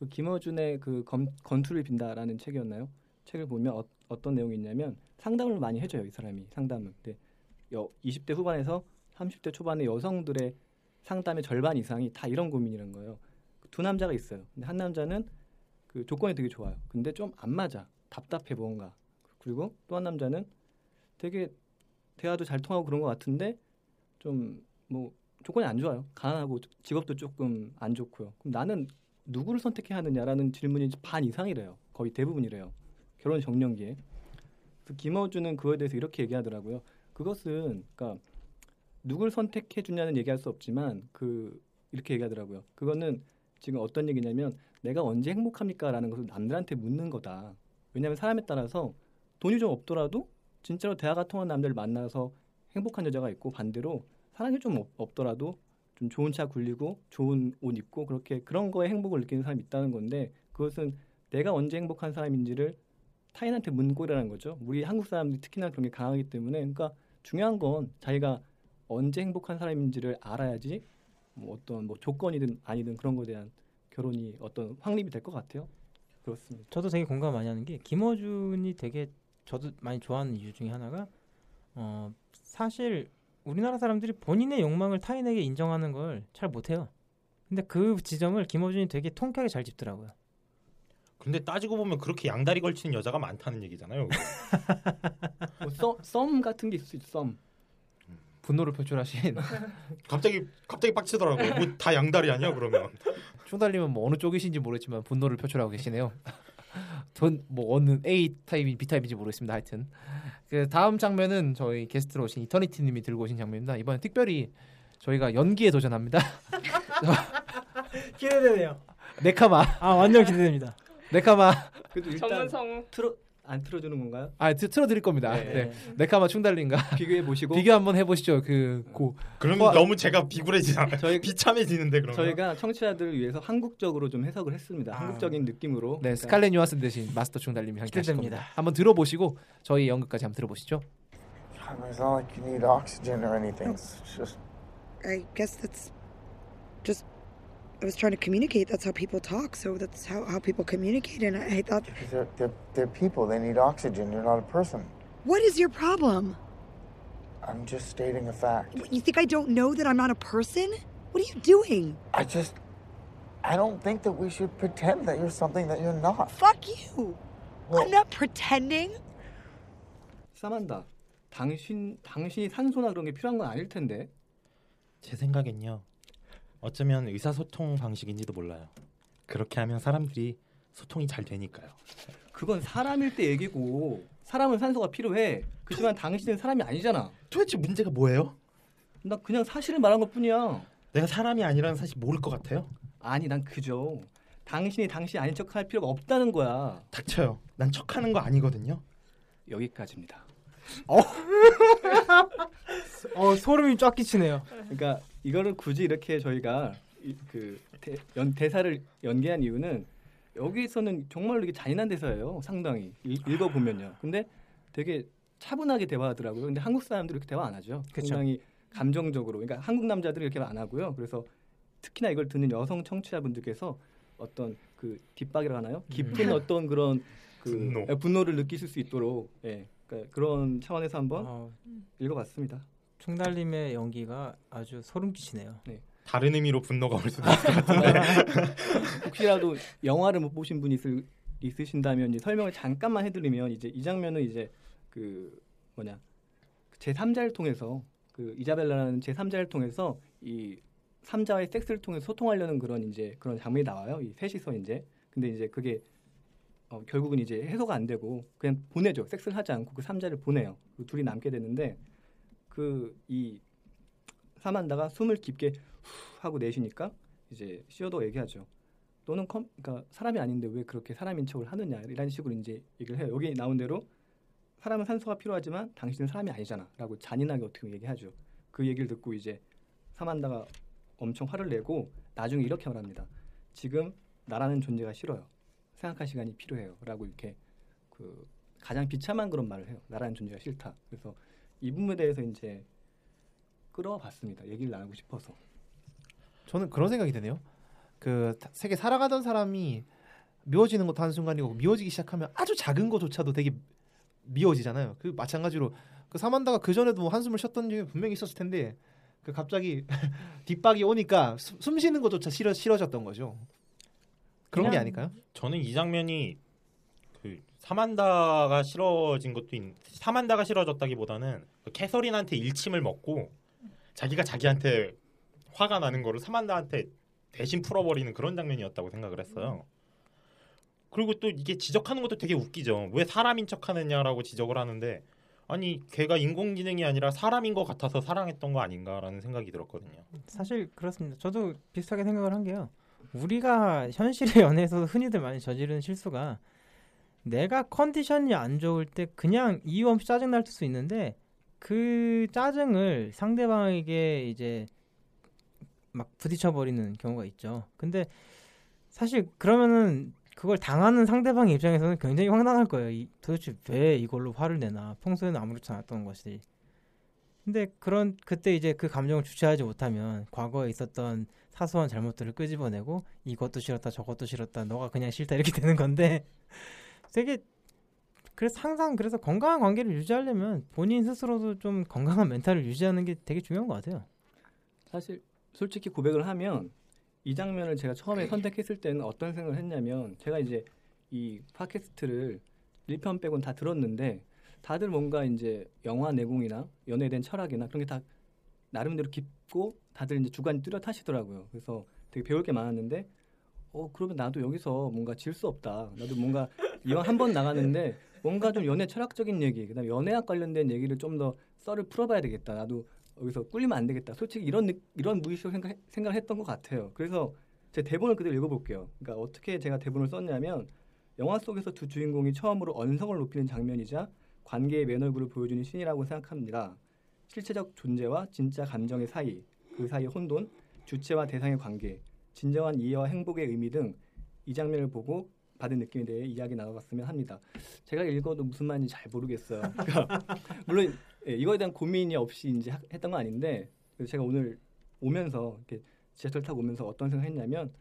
그 김어준의 그 검, 건투를 빈다라는 책이었나요? 책을 보면 어, 어떤 내용이 있냐면 상담을 많이 해줘요 이 사람이 상담을. 근데 여, 20대 후반에서 30대 초반의 여성들의 상담의 절반 이상이 다 이런 고민이라는 거예요. 두 남자가 있어요. 근데 한 남자는 그 조건이 되게 좋아요. 근데 좀 안 맞아. 답답해 뭔가. 그리고 또 한 남자는 되게 대화도 잘 통하고 그런 것 같은데 좀 뭐 조건이 안 좋아요. 가난하고 직업도 조금 안 좋고요. 그럼 나는 누구를 선택해야 하느냐라는 질문이 반 이상이래요. 거의 대부분이래요. 결혼 정년기에. 그 김어준은 그거에 대해서 이렇게 얘기하더라고요. 그것은 그러니까 누굴 선택해 주냐는 얘기할 수 없지만 그 이렇게 얘기하더라고요. 그거는 지금 어떤 얘기냐면 내가 언제 행복합니까라는 것을 남들한테 묻는 거다. 왜냐하면 사람에 따라서 돈이 좀 없더라도 진짜로 대화가 통한 남자를 만나서 행복한 여자가 있고 반대로 사랑이 좀 없, 없더라도 좀 좋은 차 굴리고 좋은 옷 입고 그렇게 그런 거에 행복을 느끼는 사람이 있다는 건데 그것은 내가 언제 행복한 사람인지를 타인한테 묻고라는 거죠. 우리 한국 사람들이 특히나 그런 게 강하기 때문에 그러니까 중요한 건 자기가 언제 행복한 사람인지를 알아야지 뭐 어떤 뭐 조건이든 아니든 그런 거에 대한 결혼이 어떤 확립이 될 것 같아요. 그렇습니다. 저도 되게 공감 많이 하는 게 김어준이 되게 저도 많이 좋아하는 이유 중에 하나가 어 사실 우리나라 사람들이 본인의 욕망을 타인에게 인정하는 걸 잘 못해요. 근데 그 지점을 김어준이 되게 통쾌하게 잘 짚더라고요. 근데 따지고 보면 그렇게 양다리 걸치는 여자가 많다는 얘기잖아요. *laughs* 뭐 썸, 썸 같은 게 있을 수 있어. 썸. 분노를 표출하신 *laughs* 갑자기 갑자기 빡치더라고요. 뭐 다 양다리 아니야 그러면. 충달님은 뭐 어느 쪽이신지 모르겠지만 분노를 표출하고 계시네요. *laughs* 전 뭐 어느 A 타입인 B 타입인지 모르겠습니다. 하여튼 그 다음 장면은 저희 게스트로 오신 이터니티님이 들고 오신 장면입니다. 이번에 특별히 저희가 연기에 도전합니다. *laughs* 기대되네요. 네카마. 아 완전 기대됩니다. 네카마. 그래도 일단 성우. 틀어 안 틀어주는 건가요? 아 트, 틀어드릴 겁니다. 네. 네. 네카마 충달님과 비교해 보시고 *laughs* 비교 한번 해보시죠. 그 고 그럼 와- 너무 제가 비굴해지잖아. *laughs* 저희 비참해지는데 그러면. 저희가 청취자들을 위해서 한국적으로 좀 해석을 했습니다. 아. 한국적인 느낌으로. 네 그러니까 스칼렛 뉴아슨 대신 마스터 충달님이 함께 하실. 겁니다. 한번 들어보시고 저희 연극까지 한번 들어보시죠. It's not like you need oxygen or anything. It's just I guess that's just. I was trying to communicate. That's how people talk. So that's how, how people communicate. And I, I thought, because they're, they're, they're people. They need oxygen. You're not a person. what is your problem? I'm just stating a fact. You think I don't know that I'm not a person? What are you doing? I just. I don't think that we should pretend that you're something that you're not. Fuck you. Well, I'm not pretending. 싸만다. 당신 당신이 산소나 그런 게 필요한 건 아닐 텐데. 제 생각엔요. 어쩌면 의사소통 방식인지도 몰라요. 그렇게 하면 사람들이 소통이 잘 되니까요. 그건 사람일 때 얘기고 사람은 산소가 필요해. 그렇지만 당신은 사람이 아니잖아. 도대체 문제가 뭐예요? 나 그냥 사실을 말한 것뿐이야. 내가 사람이 아니라는 사실 모를 것 같아요? 아니 난 그죠. 당신이 당신 아닌 척할 필요가 없다는 거야. 닥쳐요. 난 척하는 거 아니거든요. 여기까지입니다. *laughs* 어 소름이 쫙 끼치네요. 그러니까 이거를 굳이 이렇게 저희가 이- 그 대, 연, 대사를 연기한 이유는 여기서는 정말로 이게 잔인한 대사예요. 상당히 읽 어 보면요. 근데 되게 차분하게 대화하더라고요. 근데 한국 사람들 이렇게 대화 안 하죠. 그쵸. 상당히 감정적으로. 그러니까 한국 남자들이 이렇게 안 하고요. 그래서 특히나 이걸 듣는 여성 청취자분들께서 어떤 그 뒷박이라 하나요? 깊은 어떤 그런 그 분노. 예, 분노를 느끼실 수 있도록 예. 그러니까 그런 차원에서 한번 어, 읽어봤습니다. 충달님의 연기가 아주 소름 끼치네요. 다른 의미로 분노가 올 수도 있을 것 같은데. *laughs* 혹시라도 영화를 못 보신 분이 있을, 있으신다면 이제 설명을 잠깐만 해드리면 이제 이 장면은 이제 그 뭐냐 제 3자를 통해서 그 이자벨라라는 제 3자를 통해서 이 3자의 섹스를 통해 서 소통하려는 그런 이제 그런 장면이 나와요. 이 셋이서 이제 근데 이제 그게 어, 결국은 이제 해소가 안 되고 그냥 보내죠. 섹스를 하지 않고 그 3자를 보내요. 그 둘이 남게 되는데 그 이 사만다가 숨을 깊게 후 하고 내쉬니까 이제 시어도 얘기하죠. 너는 컴, 그러니까 사람이 아닌데 왜 그렇게 사람인 척을 하느냐 이런 식으로 이제 얘기를 해요. 여기 나온 대로 사람은 산소가 필요하지만 당신은 사람이 아니잖아라고 잔인하게 어떻게 얘기하죠. 그 얘기를 듣고 이제 사만다가 엄청 화를 내고 나중에 이렇게 말합니다. 지금 나라는 존재가 싫어요. 생각할 시간이 필요해요라고 이렇게 그 가장 비참한 그런 말을 해요. 나라는 존재가 싫다. 그래서 이 부분에 대해서 이제 끌어봤습니다. 얘기를 나누고 싶어서. 저는 그런 생각이 드네요. 그 타- 세계 살아가던 사람이 미워지는 것도 한 순간이고 미워지기 시작하면 아주 작은 거조차도 되게 미워지잖아요. 그 마찬가지로 그 사만다가 그 전에도 한숨을 쉬었던 적이 분명히 있었을 텐데 그 갑자기 *laughs* 뒷박이 오니까 수- 숨 쉬는 것조차 싫어 싫어졌던 거죠. 그런 게 그냥- 아닐까요? 저는 이 장면이 그 사만다가 싫어진 것도 있, 사만다가 싫어졌다기보다는 그 캐서린한테 일침을 먹고 자기가 자기한테 화가 나는 거를 사만다한테 대신 풀어버리는 그런 장면이었다고 생각을 했어요. 그리고 또 이게 지적하는 것도 되게 웃기죠. 왜 사람인 척하느냐라고 지적을 하는데 아니 걔가 인공지능이 아니라 사람인 것 같아서 사랑했던 거 아닌가라는 생각이 들었거든요. 사실 그렇습니다. 저도 비슷하게 생각을 한 게요. 우리가 현실의 *laughs* 연애에서 흔히들 많이 저지르는 실수가 내가 컨디션이 안 좋을 때 그냥 이유 없이 짜증 날 수 있는데 그 짜증을 상대방에게 이제 막 부딪혀 버리는 경우가 있죠. 근데 사실 그러면은 그걸 당하는 상대방 입장에서는 굉장히 황당할 거예요. 이, 도대체 왜 이걸로 화를 내나? 평소에는 아무렇지 않았던 것이. 근데 그런 그때 이제 그 감정을 주체하지 못하면 과거에 있었던 사소한 잘못들을 끄집어내고 이것도 싫었다 저것도 싫었다 너가 그냥 싫다 이렇게 *laughs* 되는 건데 되게 그래서 항상 그래서 건강한 관계를 유지하려면 본인 스스로도 좀 건강한 멘탈을 유지하는 게 되게 중요한 것 같아요. 사실 솔직히 고백을 하면 이 장면을 제가 처음에 *laughs* 선택했을 때는 어떤 생각을 했냐면 제가 이제 이 팟캐스트를 1편 빼곤 다 들었는데 다들 뭔가 이제 영화 내공이나 연애에 대한 철학이나 그런 게 다 나름대로 깊 고 다들 이제 주관이 뚜렷하시더라고요. 그래서 되게 배울 게 많았는데 어 그러면 나도 여기서 뭔가 질 수 없다. 나도 뭔가 이왕 한 번 나가는데 뭔가 좀 연애 철학적인 얘기, 그다음에 연애학 관련된 얘기를 좀 더 썰을 풀어봐야 되겠다. 나도 여기서 꿀리면 안 되겠다. 솔직히 이런 느- 이런 무의식으로 생각 생각을 했던 것 같아요. 그래서 제 대본을 그대로 읽어볼게요. 그러니까 어떻게 제가 대본을 썼냐면 영화 속에서 두 주인공이 처음으로 언성을 높이는 장면이자 관계의 맨 얼굴을 보여주는 신이라고 생각합니다. 실체적 존재와 진짜 감정의 사이, 그 사이의 혼돈, 주체와 대상의 관계, 진정한 이해와 행복의 의미 등 이 장면을 보고 받은 느낌에 대해 이야기 나눠봤으면 합니다. 제가 읽어도 무슨 말인지 잘 모르겠어요. *laughs* 그러니까 물론 예, 이거에 대한 고민이 없이 이제 하- 했던 건 아닌데 제가 오늘 오면서 이렇게 지하철 타고 오면서 어떤 생각했냐면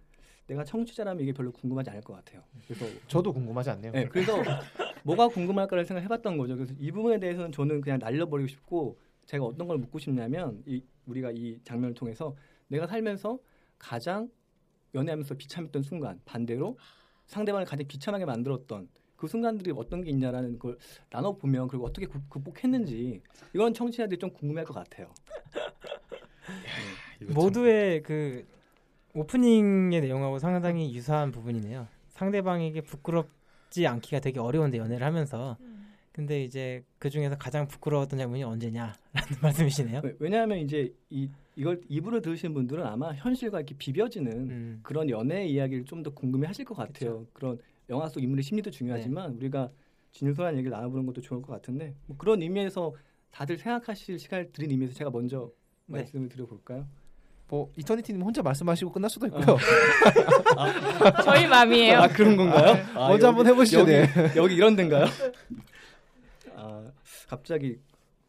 내가 청취자라면 이게 별로 궁금하지 않을 것 같아요. 그래서 저도 궁금하지 않네요. 네, 그래서 뭐가 궁금할까를 생각해봤던 거죠. 그래서 이 부분에 대해서는 저는 그냥 날려버리고 싶고 제가 어떤 걸 묻고 싶냐면 이 우리가 이 장면을 통해서 내가 살면서 가장 연애하면서 비참했던 순간 반대로 상대방을 가장 비참하게 만들었던 그 순간들이 어떤 게 있냐라는 걸 나눠 보면 그리고 어떻게 극- 극복했는지 이건 청취자들이 좀 궁금할 것 같아요. *laughs* 모두의 그 오프닝의 내용하고 상당히 유사한 부분이네요. 상대방에게 부끄럽지 않기가 되게 어려운데 연애를 하면서 근데 이제 그 중에서 가장 부끄러웠던 장면이 언제냐라는 *laughs* 말씀이시네요. 왜- 왜냐하면 이제 이 이걸 입으로 들으시는 분들은 아마 현실과 이렇게 비벼지는 음. 그런 연애 이야기를 좀 더 궁금해하실 것 같아요. 그런 영화 속 인물의 심리도 중요하지만 네. 우리가 진솔한 얘기를 나눠보는 것도 좋을 것 같은데 뭐 그런 의미에서 다들 생각하실 시간을 드린 의미에서 제가 먼저 네. 말씀을 드려볼까요? 뭐 이터니티님 혼자 말씀하시고 끝날 수도 있고요. *laughs* 저희 맘이에요. 아 그런 건가요? 네. 아, 먼저 한번 해보시죠. 여기, 네. 여기 이런 데인가요? 아 갑자기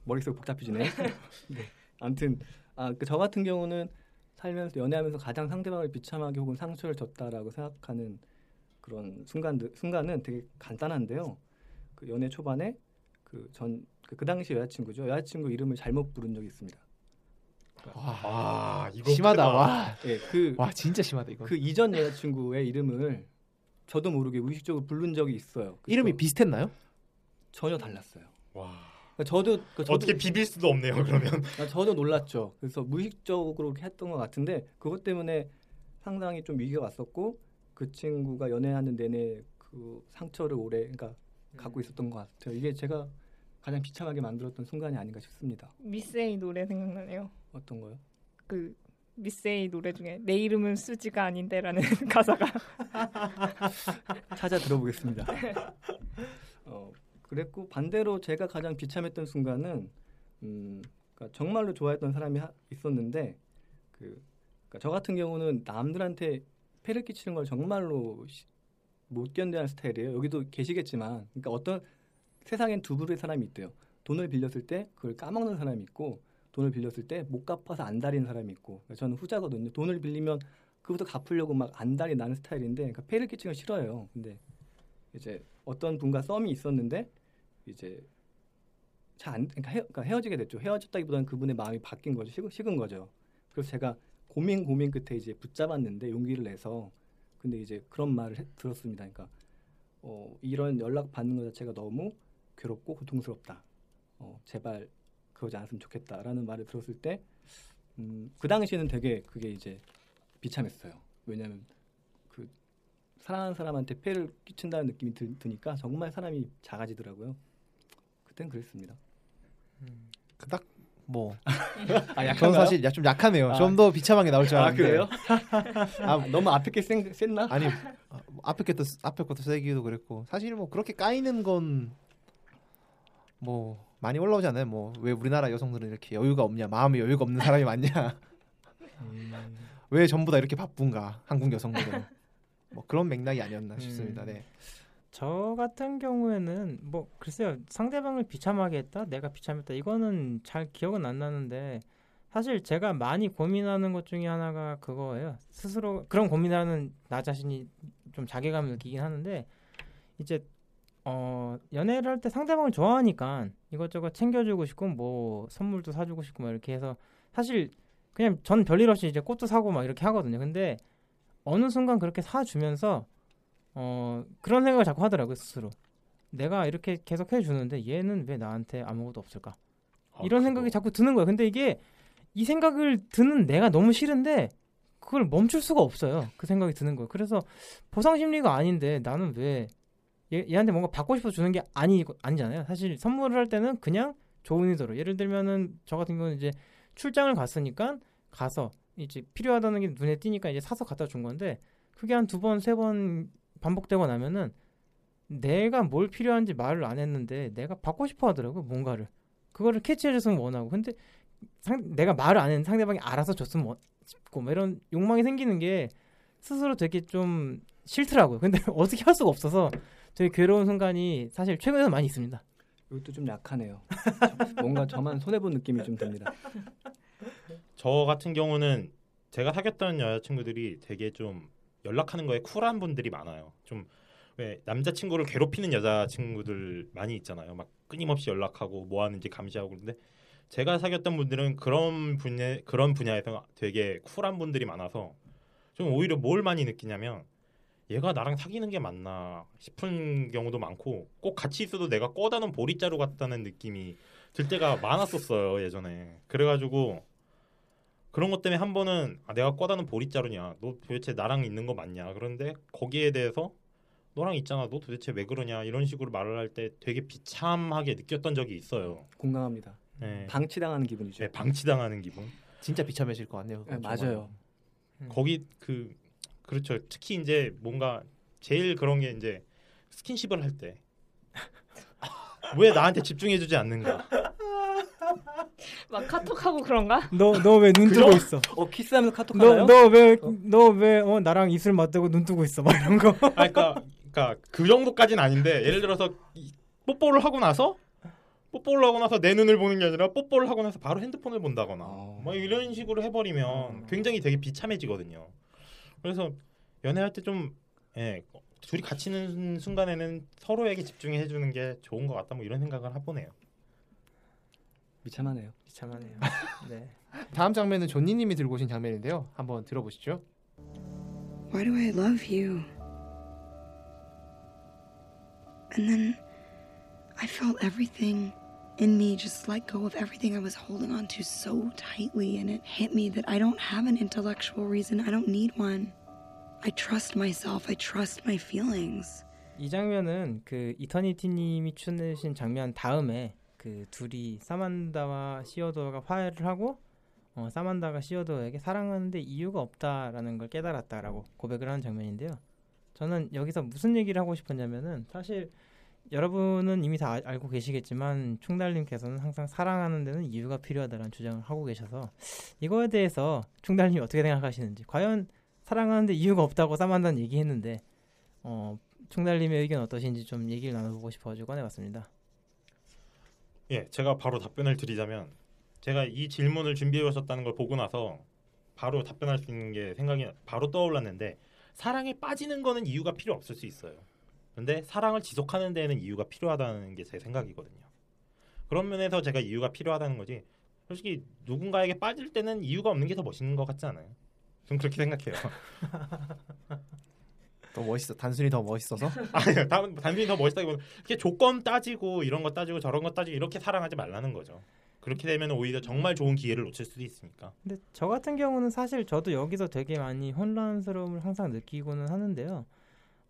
머릿속 복잡해지네. 네. 아무튼 아그 저 같은 경우는 살면서 연애하면서 가장 상대방을 비참하게 혹은 상처를 줬다라고 생각하는 그런 순간들 순간은 되게 간단한데요. 그 연애 초반에 그 전그 당시 여자친구죠. 여자친구 이름을 잘못 부른 적이 있습니다. 아, 이거 심하다. 와. 예, 그와 진짜 심하다 이거. 그 이전 여자친구의 이름을 저도 모르게 무의식적으로 부른 적이 있어요. 그래서 이름이 비슷했나요? 전혀 달랐어요. 와. 그러니까 저도 그 저도 어떻게 비빌 수도 없네요. 그러면 *laughs* 아, 저도 놀랐죠. 그래서 무의식적으로 했던 것 같은데 그것 때문에 상당히 좀 위기가 왔었고 그 친구가 연애하는 내내 그 상처를 오래 그러니까 갖고 있었던 것 같아요. 이게 제가 가장 비참하게 만들었던 순간이 아닌가 싶습니다. 미세이 노래 생각나네요. 어떤 거요? 그 미세이 노래 중에 내 이름은 수지가 아닌데라는 *laughs* 가사가 *laughs* 찾아 들어보겠습니다. 어, 그랬고 반대로 제가 가장 비참했던 순간은 음, 그러니까 정말로 좋아했던 사람이 하- 있었는데 그, 그러니까 저 같은 경우는 남들한테 폐를 끼치는 걸 정말로 시- 못 견뎌하는 스타일이에요. 여기도 계시겠지만, 그러니까 어떤 세상엔 두 부류의 사람이 있대요. 돈을 빌렸을 때 그걸 까먹는 사람이 있고, 돈을 빌렸을 때 못 갚아서 안달인 사람이 있고, 그러니까 저는 후자거든요. 돈을 빌리면 그부터 갚으려고 막 안달이 나는 스타일인데, 그러니까 폐를 끼치는 걸 싫어요. 근데 이제 어떤 분과 썸이 있었는데 이제 잘 안, 그러니까, 헤어, 그러니까 헤어지게 됐죠. 헤어졌다기보다는 그분의 마음이 바뀐 거죠. 식은, 식은 거죠. 그래서 제가 고민 고민 끝에 이제 붙잡았는데 용기를 내서 근데 이제 그런 말을 해- 들었습니다. 그러니까 어, 이런 연락 받는 것 자체가 너무 괴롭고 고통스럽다. 어, 제발 그러지 않았으면 좋겠다라는 말을 들었을 때, 음, 그 당시에는 되게 그게 이제 비참했어요. 왜냐하면 그 사랑하는 사람한테 폐를 끼친다는 느낌이 드, 드니까 정말 사람이 작아지더라고요. 그땐 그랬습니다. 그닥 뭐. *laughs* 아, 약한가요? 저는 사실 약- 좀 약하네요. 아. 좀더 비참하게 나올 줄 아, 알았는데. 그래요? *laughs* 아, 너무 앞에 게 센, 셌나? 아니 아, 뭐 앞에 것도 앞에 것도 세기도 그랬고 사실 뭐 그렇게 까이는 건 뭐 많이 올라오잖아요. 뭐 왜 우리나라 여성들은 이렇게 여유가 없냐, 마음에 여유가 없는 사람이 많냐, *laughs* 왜 전부 다 이렇게 바쁜가, 한국 여성들은 뭐 그런 맥락이 아니었나 싶습니다. 네. 저 같은 경우에는 뭐 글쎄요 상대방을 비참하게 했다 내가 비참했다 이거는 잘 기억은 안 나는데 사실 제가 많이 고민하는 것 중에 하나가 그거예요. 스스로 그런 고민하는 나 자신이 좀 자괴감을 느끼긴 하는데 이제 어 연애를 할 때 상대방을 좋아하니까 이것저것 챙겨주고 싶고 뭐 선물도 사주고 싶고 막 이렇게 해서 사실 그냥 전 별일 없이 이제 꽃도 사고 막 이렇게 하거든요. 근데 어느 순간 그렇게 사주면서 어 그런 생각을 자꾸 하더라고요 스스로. 내가 이렇게 계속 해주는데 얘는 왜 나한테 아무것도 없을까? 이런 생각이 자꾸 드는 거예요. 근데 이게 이 생각을 드는 내가 너무 싫은데 그걸 멈출 수가 없어요. 그 생각이 드는 거예요. 그래서 보상 심리가 아닌데 나는 왜 얘, 얘한테 뭔가 받고 싶어 주는 게 아니 아니잖아요. 사실 선물을 할 때는 그냥 좋은 의도로. 예를 들면은 저 같은 경우는 이제 출장을 갔으니까 가서 이제 필요하다는 게 눈에 띄니까 이제 사서 갖다 준 건데 그게 한 두 번 세 번 반복되고 나면은 내가 뭘 필요한지 말을 안 했는데 내가 받고 싶어 하더라고 뭔가를. 그거를 캐치해줬으면 원하고. 근데 상, 내가 말을 안 했는데 상대방이 알아서 줬으면 원, 싶고 뭐 이런 욕망이 생기는 게 스스로 되게 좀 싫더라고요. 근데 *laughs* 어떻게 할 수가 없어서 되게 괴로운 순간이 사실 최근에는 많이 있습니다. 이것도 좀 약하네요. 뭔가 저만 손해본 느낌이 좀 듭니다. 저 같은 경우는 제가 사귀었던 여자친구들이 되게 좀 연락하는 거에 쿨한 분들이 많아요. 좀 왜 남자친구를 괴롭히는 여자친구들 많이 있잖아요. 막 끊임없이 연락하고 뭐 하는지 감시하고 그런데 제가 사귀었던 분들은 그런 분야 그런 분야에서 되게 쿨한 분들이 많아서 좀 오히려 뭘 많이 느끼냐면 얘가 나랑 사귀는 게 맞나 싶은 경우도 많고 꼭 같이 있어도 내가 꺼다 놓은 보리자루 같다는 느낌이 들 때가 많았었어요 예전에 그래가지고 그런 것 때문에 한 번은 아, 내가 꺼다는 보리자루냐? 너 도대체 나랑 있는 거 맞냐? 그런데 거기에 대해서 너랑 있잖아. 너 도대체 왜 그러냐? 이런 식으로 말을 할 때 되게 비참하게 느꼈던 적이 있어요. 공감합니다. 네. 방치당하는 기분이죠. 네, 방치당하는 기분. 진짜 비참해질 것 같네요. 네, 맞아요. 거기 그 그렇죠. 특히 이제 뭔가 제일 그런 게 이제 스킨십을 할 때. *laughs* 왜 나한테 집중해주지 않는가 *laughs* 막 카톡하고 그런가? 너 너 왜 눈 뜨고 있어 어 키스하면서 카톡 하나요? 너너왜너왜 어, 나랑 입술 맞대고 눈 뜨고 있어 막 이런 거 아, 그러니까, 그러니까 그 정도까지는 아닌데 예를 들어서 이- 뽀뽀를 하고 나서 뽀뽀를 하고 나서 내 눈을 보는 게 아니라 뽀뽀를 하고 나서 바로 핸드폰을 본다거나 뭐 이런 식으로 해버리면 굉장히 되게 비참해지거든요. 그래서 연애할 때 좀 예, 둘이 같이 있는 순간에는 서로에게 집중해 주는 게 좋은 것 같다 뭐 이런 생각을 해보네요. 비참하네요. 비참하네요. 네. 다음 장면은 존니님이 들고 오신 장면인데요. 한번 들어보시죠. Why do I love you? And then I felt everything in me just let go of everything I was holding on to so tightly, and it hit me that I don't have an intellectual reason. I don't need one. I trust myself, I trust my feelings. 이 장면은 그 이터니티님이 추내신 장면 다음에 그 둘이 사만다와 시어도가 화해를 하고 어, 사만다가 시어도에게 사랑하는데 이유가 없다라는 걸 깨달았다라고 고백을 하는 장면인데요. 저는 여기서 무슨 얘기를 하고 싶었냐면은 사실 여러분은 이미 다 아- 알고 계시겠지만 충달님께서는 항상 사랑하는 데는 이유가 필요하다는 주장을 하고 계셔서 이거에 대해서 충달님이 어떻게 생각하시는지 과연 사랑하는데 이유가 없다고 사만다는 얘기했는데 어, 충달님의 의견 어떠신지 좀 얘기를 나눠보고 싶어가지고 꺼내봤습니다. 예, 제가 바로 답변을 드리자면 제가 이 질문을 준비해 오셨다는 걸 보고 나서 바로 답변할 수 있는 게 생각이 바로 떠올랐는데 사랑에 빠지는 거는 이유가 필요 없을 수 있어요. 근데 사랑을 지속하는 데에는 이유가 필요하다는 게 제 생각이거든요. 그런 면에서 제가 이유가 필요하다는 거지. 솔직히 누군가에게 빠질 때는 이유가 없는 게 더 멋있는 것 같지 않아요? 좀 그렇게 생각해요. *laughs* 더 멋있어. 단순히 더 멋있어서. *laughs* 아니요, 단- 단순히 더 멋있다기보다 이렇게 조건 따지고 이런 거 따지고 저런 거 따지고 이렇게 사랑하지 말라는 거죠. 그렇게 되면 오히려 정말 좋은 기회를 놓칠 수도 있으니까. 근데 저 같은 경우는 사실 저도 여기서 되게 많이 혼란스러움을 항상 느끼고는 하는데요.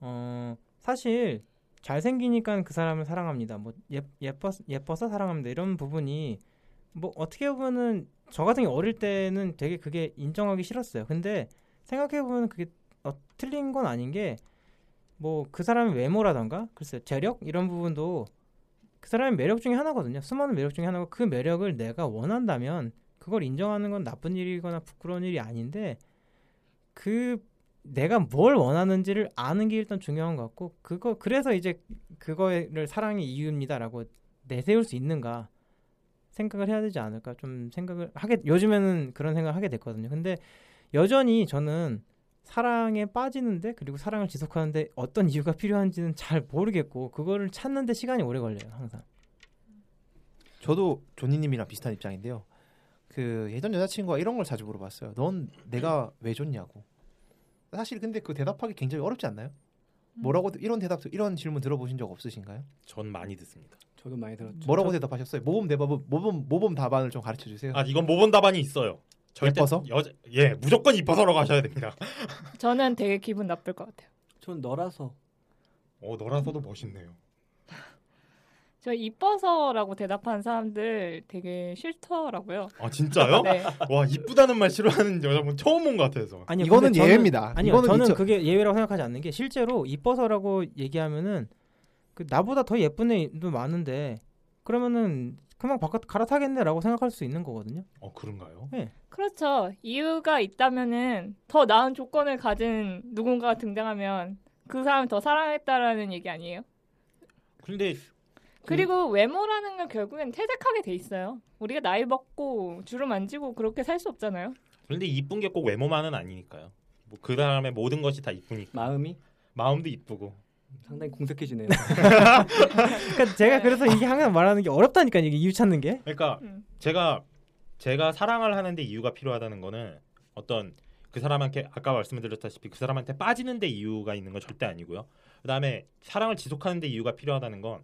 어, 사실 잘생기니까 그 사람을 사랑합니다. 뭐 예, 예뻐 예뻐서 사랑합니다. 이런 부분이 뭐 어떻게 보면은 저 같은 경우 어릴 때는 되게 그게 인정하기 싫었어요. 근데 생각해 보면 그게 어, 틀린 건 아닌 게 뭐 그 사람의 외모라던가 글쎄 재력 이런 부분도 그 사람의 매력 중에 하나거든요. 수많은 매력 중에 하나고 그 매력을 내가 원한다면 그걸 인정하는 건 나쁜 일이거나 부끄러운 일이 아닌데 그 내가 뭘 원하는지를 아는 게 일단 중요한 것 같고 그거 그래서 이제 그거를 사랑의 이유입니다라고 내세울 수 있는가 생각을 해야 되지 않을까 좀 생각을 하게 요즘에는 그런 생각을 하게 됐거든요. 근데 여전히 저는 사랑에 빠지는데 그리고 사랑을 지속하는데 어떤 이유가 필요한지는 잘 모르겠고 그거를 찾는데 시간이 오래 걸려요 항상. 저도 조니님이랑 비슷한 입장인데요. 그 예전 여자친구가 이런 걸 자주 물어봤어요. 넌 내가 왜 좋냐고. 사실 근데 그 대답하기 굉장히 어렵지 않나요? 뭐라고 이런 대답 이런 질문 들어보신 적 없으신가요? 전 많이 듣습니다. 저도 많이 들었죠. 뭐라고 대답하셨어요? 모범 대답은 모범 모범 답안을 좀 가르쳐 주세요. 아 이건 모범 답안이 있어요. 절대 예뻐서? 여자 예 무조건 이뻐서라고 하셔야 됩니다. *laughs* 저는 되게 기분 나쁠 것 같아요. 전 너라서. 어 너라서도 멋있네요. 저 이뻐서라고 대답하는 사람들 되게 싫더라고요. 아 진짜요? 네. 와 이쁘다는 말 싫어하는 여자분 처음 본 것 같아서. 아니요, 이거는 저는- 예외입니다. 아니요, 이거는 저는 있죠. 그게 예외라고 생각하지 않는 게 실제로 이뻐서라고 얘기하면은 그 나보다 더 예쁜 애도 많은데 그러면은 그만 바깥 갈아타겠네라고 생각할 수 있는 거거든요. 어 그런가요? 네. 그렇죠. 이유가 있다면은 더 나은 조건을 가진 누군가가 등장하면 그 사람 더 사랑했다라는 얘기 아니에요? 근데 그리고 외모라는 건 결국엔 퇴색하게 돼 있어요. 우리가 나이 먹고 주름 만지고 그렇게 살 수 없잖아요. 그런데 이쁜 게 꼭 외모만은 아니니까요. 뭐 그 사람의 모든 것이 다 이쁘니까. 마음이 마음도 이쁘고. 상당히 공색해지네요. *laughs* 그러니까 제가 그래서 이게 항상 말하는 게 어렵다니까 이게 이유 찾는 게. 그러니까 음. 제가 제가 사랑을 하는데 이유가 필요하다는 거는 어떤 그 사람한테 아까 말씀드렸다시피 그 사람한테 빠지는데 이유가 있는 건 절대 아니고요. 그다음에 사랑을 지속하는데 이유가 필요하다는 건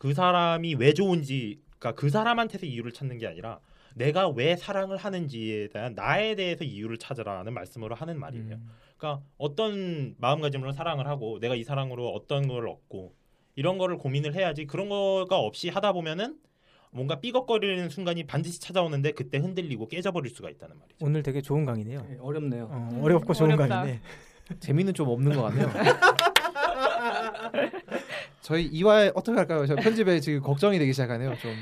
그 사람이 왜 좋은지 그러니까 그 사람한테서 이유를 찾는 게 아니라 내가 왜 사랑을 하는지에 대한 나에 대해서 이유를 찾으라는 말씀으로 하는 말이에요. 음. 그러니까 어떤 마음가짐으로 사랑을 하고 내가 이 사랑으로 어떤 걸 얻고 이런 거를 고민을 해야지 그런 거가 없이 하다 보면은 뭔가 삐걱거리는 순간이 반드시 찾아오는데 그때 흔들리고 깨져버릴 수가 있다는 말이죠. 오늘 되게 좋은 강의네요. 네, 어렵네요. 어, 어렵고 좋은 어렵다. 강의네. *laughs* 재미는 좀 없는 것 같네요. *laughs* 저희 이화에 어떻게 할까요? 저 편집에 지금 걱정이 되기 시작하네요. 좀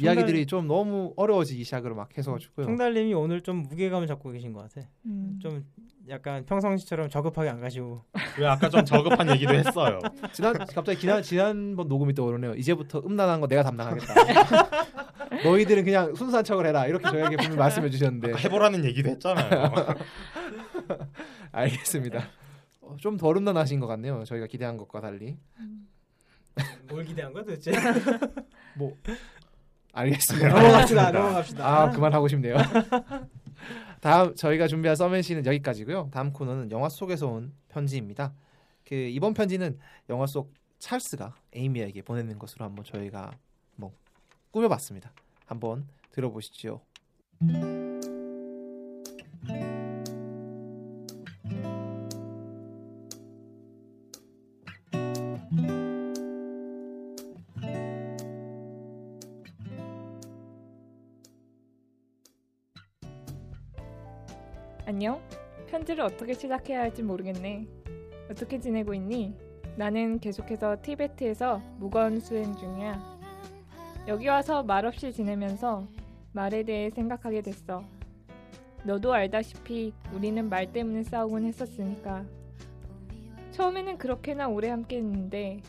이야기들이 좀 너무 어려워지기 시작으로 막 해서가지고요. 총달님이 오늘 좀 무게감을 잡고 계신 것 같아. 음. 좀 약간 평상시처럼 저급하게 안 가시고. 왜 아까 좀 저급한 얘기도 했어요. *laughs* 지난 갑자기 지난 지난번 녹음이 떠오르네요. 이제부터 음란한 거 내가 담당하겠다. *laughs* 너희들은 그냥 순수한 척을 해라. 이렇게 저에게 분명히 말씀해 주셨는데 아까 해보라는 얘기도 했잖아요. *laughs* 알겠습니다. 어, 좀덜 음란하신 것 같네요. 저희가 기대한 것과 달리. 뭘 기대한 거야 도대체? 뭐 알겠습니다. 넘어갑시다. 넘어갑시다. 아 그만하고 싶네요. *laughs* 다음 저희가 준비한 서맨시는 여기까지고요. 다음 코너는 영화 속에서 온 편지입니다. 그 이번 편지는 영화 속 찰스가 에이미에게 보내는 것으로 한번 저희가 뭐 꾸며봤습니다. 한번 들어보시죠. 안녕. 편지를 어떻게 시작해야 할지 모르겠네. 어떻게 지내고 있니? 나는 계속해서 티베트에서 무건 수행 중이야. 여기 와서 말없이 지내면서 말에 대해 생각하게 됐어. 너도 알다시피 우리는 말 때문에 싸우곤 했었으니까. 처음에는 그렇게나 오래 함께 했는데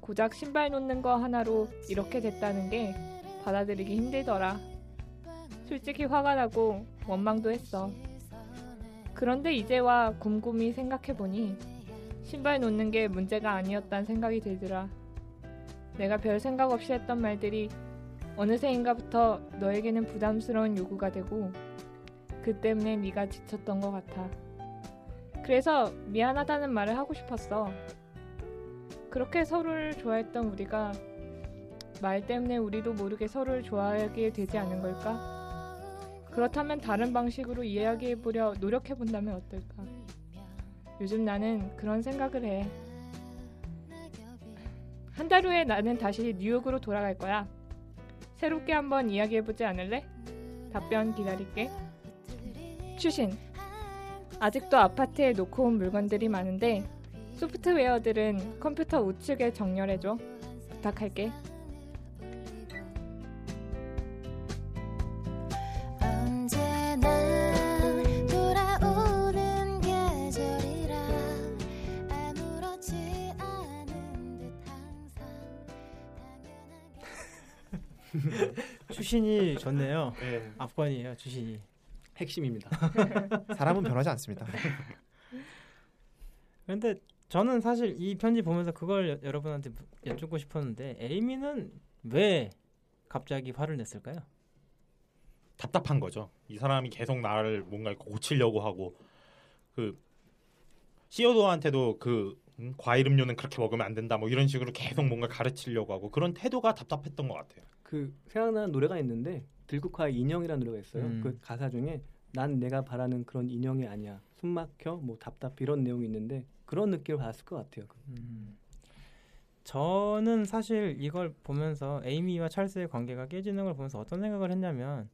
고작 신발 놓는 거 하나로 이렇게 됐다는 게 받아들이기 힘들더라. 솔직히 화가 나고 원망도 했어. 그런데 이제와 곰곰이 생각해보니 신발 놓는 게 문제가 아니었단 생각이 들더라. 내가 별 생각 없이 했던 말들이 어느새인가부터 너에게는 부담스러운 요구가 되고 그 때문에 네가 지쳤던 것 같아. 그래서 미안하다는 말을 하고 싶었어. 그렇게 서로를 좋아했던 우리가 말 때문에 우리도 모르게 서로를 좋아하게 되지 않은 걸까? 그렇다면 다른 방식으로 이야기해 보려 노력해 본다면 어떨까? 요즘 나는 그런 생각을 해. 한 달 후에 나는 다시 뉴욕으로 돌아갈 거야. 새롭게 한번 이야기해 보지 않을래? 답변 기다릴게. 추신. 아직도 아파트에 놓고 온 물건들이 많은데 소프트웨어들은 컴퓨터 우측에 정렬해줘. 부탁할게. *laughs* 출신이 좋네요. 네. 압권이에요, 출신이. 핵심입니다. *laughs* 사람은 변하지 않습니다. *laughs* 근데 저는 사실 이 편지 보면서 그걸 여, 여러분한테 무- 여쭙고 싶었는데 에이미는 왜 갑자기 화를 냈을까요? 답답한 거죠. 이 사람이 계속 나를 뭔가 고치려고 하고 그 시어도한테도 그 음, 과일 음료는 그렇게 먹으면 안 된다 뭐 이런 식으로 계속 뭔가 가르치려고 하고 그런 태도가 답답했던 것 같아요. 그 생각나는 노래가 있는데 들국화의 인형이라는 노래가 있어요. 음. 그 가사 중에 난 내가 바라는 그런 인형이 아니야. 숨 막혀 뭐 답답 이런 내용이 있는데 그런 느낌을 받았을 것 같아요. 음. 저는 사실 이걸 보면서 에이미와 찰스의 관계가 깨지는 걸 보면서 어떤 생각을 했냐면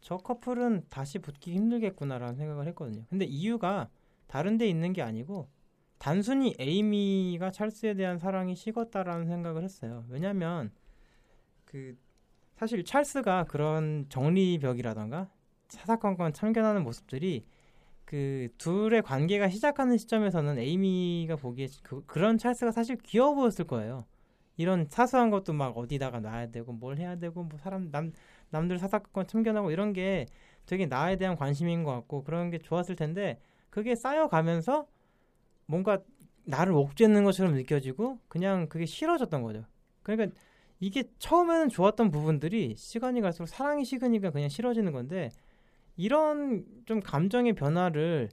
저 커플은 다시 붙기 힘들겠구나라는 생각을 했거든요. 근데 이유가 다른 데 있는 게 아니고 단순히 에이미가 찰스에 대한 사랑이 식었다라는 생각을 했어요. 왜냐면 그 사실 찰스가 그런 정리벽이라던가 사사건건 참견하는 모습들이 그 둘의 관계가 시작하는 시점에서는 에이미가 보기에 그, 그런 찰스가 사실 귀여워 보였을 거예요. 이런 사소한 것도 막 어디다가 놔야 되고 뭘 해야 되고 뭐 사람 남 남들 사사건건 참견하고 이런 게 되게 나에 대한 관심인 것 같고 그런 게 좋았을 텐데 그게 쌓여가면서 뭔가 나를 옥죄는 것처럼 느껴지고 그냥 그게 싫어졌던 거죠. 그러니까 이게 처음에는 좋았던 부분들이 시간이 갈수록 사랑이 식으니까 그냥 싫어지는 건데 이런 좀 감정의 변화를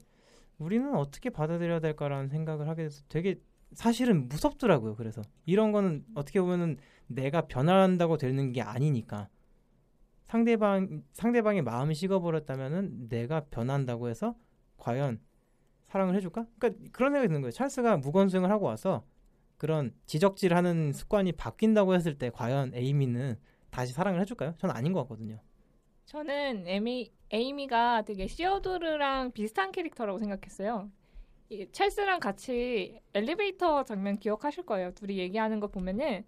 우리는 어떻게 받아들여야 될까라는 생각을 하게 돼서 되게 사실은 무섭더라고요. 그래서 이런 거는 어떻게 보면은 내가 변한다고 되는 게 아니니까 상대방 상대방의 마음이 식어버렸다면은 내가 변한다고 해서 과연 사랑을 해줄까? 그러니까 그런 생각이 드는 거예요. 찰스가 무건수행을 하고 와서 그런 지적질하는 습관이 바뀐다고 했을 때 과연 에이미는 다시 사랑을 해줄까요? 저는 아닌 것 같거든요. 저는 에미, 에이미가 되게 시어도르랑 비슷한 캐릭터라고 생각했어요. 이 찰스랑 같이 엘리베이터 장면 기억하실 거예요. 둘이 얘기하는 거 보면은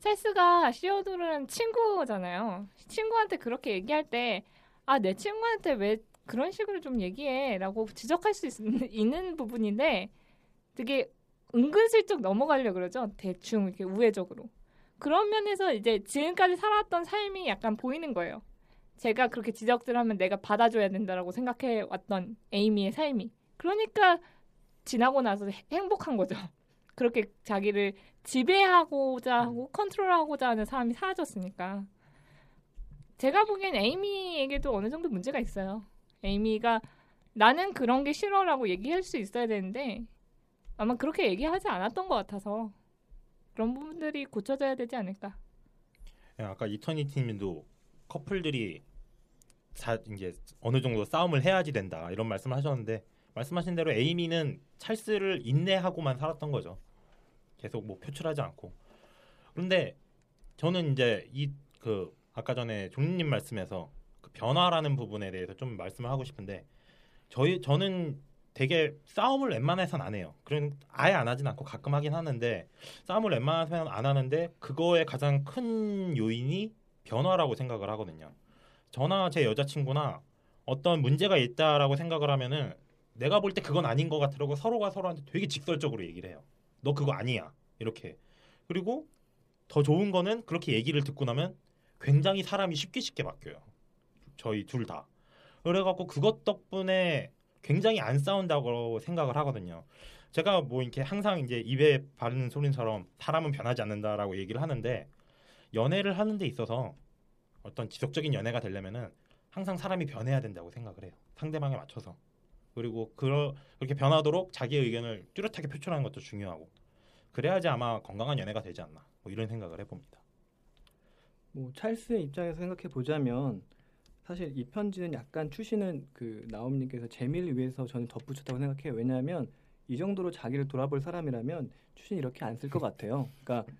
찰스가 시어도르랑 친구잖아요. 친구한테 그렇게 얘기할 때 아, 내 친구한테 왜 그런 식으로 좀 얘기해 라고 지적할 수 있, *laughs* 있는 부분인데 되게 은근슬쩍 넘어가려 그러죠. 대충 이렇게 우회적으로. 그런 면에서 이제 지금까지 살았던 삶이 약간 보이는 거예요. 제가 그렇게 지적질하면 내가 받아줘야 된다라고 생각해 왔던 에이미의 삶이. 그러니까 지나고 나서 해- 행복한 거죠. *laughs* 그렇게 자기를 지배하고자 하고 컨트롤하고자 하는 사람이 사라졌으니까. 제가 보기엔 에이미에게도 어느 정도 문제가 있어요. 에이미가 나는 그런 게 싫어라고 얘기할 수 있어야 되는데 아마 그렇게 얘기하지 않았던 것 같아서 그런 부분들이 고쳐져야 되지 않을까. 예, 아까 이터니티님도 커플들이 자, 이제 어느 정도 싸움을 해야지 된다 이런 말씀을 하셨는데 말씀하신 대로 에이미는 찰스를 인내하고만 살았던 거죠. 계속 뭐 표출하지 않고. 그런데 저는 이제 이 그 아까 전에 종님 말씀에서 그 변화라는 부분에 대해서 좀 말씀을 하고 싶은데 저희 저는 되게 싸움을 웬만해선 안 해요. 그런 아예 안 하진 않고 가끔 하긴 하는데 싸움을 웬만해선 안 하는데 그거의 가장 큰 요인이 변화라고 생각을 하거든요. 저나 제 여자친구나 어떤 문제가 있다라고 생각을 하면은 내가 볼 때 그건 아닌 것 같으라고 서로가 서로한테 되게 직설적으로 얘기를 해요. 너 그거 아니야. 이렇게. 그리고 더 좋은 거는 그렇게 얘기를 듣고 나면 굉장히 사람이 쉽게 쉽게 바뀌어요. 저희 둘 다. 그래갖고 그것 덕분에 굉장히 안 싸운다고 생각을 하거든요. 제가 뭐 이렇게 항상 이제 입에 바르는 소리처럼 사람은 변하지 않는다라고 얘기를 하는데 연애를 하는 데 있어서 어떤 지속적인 연애가 되려면은 항상 사람이 변해야 된다고 생각을 해요. 상대방에 맞춰서. 그리고 그렇게 변하도록 자기의 의견을 뚜렷하게 표출하는 것도 중요하고 그래야지 아마 건강한 연애가 되지 않나 뭐 이런 생각을 해봅니다. 뭐 찰스의 입장에서 생각해 보자면 사실 이 편지는 약간 추시는 그 나옴님께서 재미를 위해서 저는 덧붙였다고 생각해요. 왜냐하면 이 정도로 자기를 돌아볼 사람이라면 추신 이렇게 안 쓸 것 같아요. 그러니까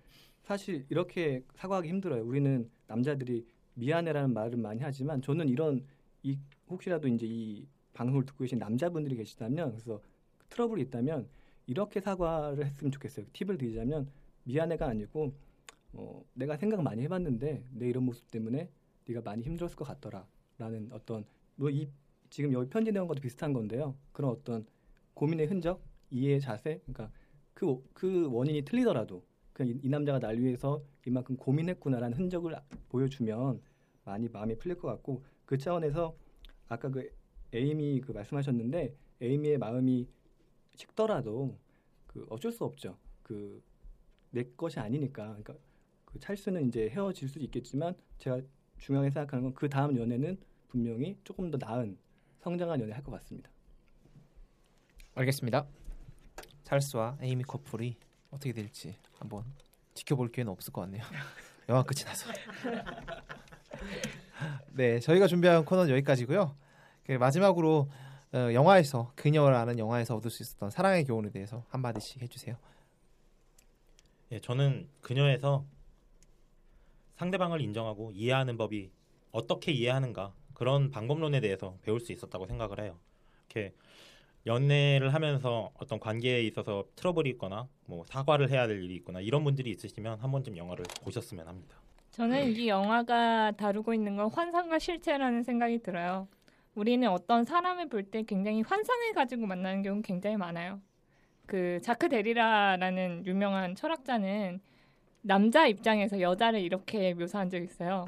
사실 이렇게 사과하기 힘들어요. 우리는 남자들이 미안해라는 말을 많이 하지만 저는 이런 이 혹시라도 이제 이 방송을 듣고 계신 남자분들이 계시다면 그래서 트러블이 있다면 이렇게 사과를 했으면 좋겠어요. 팁을 드리자면 미안해가 아니고 어, 내가 생각 많이 해봤는데 내 이런 모습 때문에 네가 많이 힘들었을 것 같더라 라는 어떤 뭐 이 지금 여기 편지 내용 것도 비슷한 건데요. 그런 어떤 고민의 흔적, 이해의 자세, 그러니까 그, 그 원인이 틀리더라도 그냥 이, 이 남자가 날 위해서 이만큼 고민했구나라는 흔적을 아- 보여주면 많이 마음이 풀릴 것 같고 그 차원에서 아까 그 에이미 그 말씀하셨는데 에이미의 마음이 식더라도 그 어쩔 수 없죠. 그 내 것이 아니니까. 그러니까 그 찰스는 이제 헤어질 수도 있겠지만 제가 중요하게 생각하는 건 그 다음 연애는 분명히 조금 더 나은 성장한 연애 할 것 같습니다. 알겠습니다. 찰스와 에이미 커플이 어떻게 될지 한번 지켜볼 기회는 없을 것 같네요. *laughs* 영화 끝이 나서. *laughs* 네, 저희가 준비한 코너는 여기까지고요. 그 마지막으로 어, 영화에서 그녀라는 영화에서 얻을 수 있었던 사랑의 교훈에 대해서 한 마디씩 해주세요. 예, 저는 그녀에서 상대방을 인정하고 이해하는 법이 어떻게 이해하는가 그런 방법론에 대해서 배울 수 있었다고 생각을 해요. 이렇게 연애를 하면서 어떤 관계에 있어서 트러블이 있거나 뭐 사과를 해야 될 일이 있거나 이런 분들이 있으시면 한 번쯤 영화를 보셨으면 합니다. 저는 이 영화가 다루고 있는 건 환상과 실체라는 생각이 들어요. 우리는 어떤 사람을 볼 때 굉장히 환상을 가지고 만나는 경우 굉장히 많아요. 그 자크 데리라라는 유명한 철학자는 남자 입장에서 여자를 이렇게 묘사한 적이 있어요.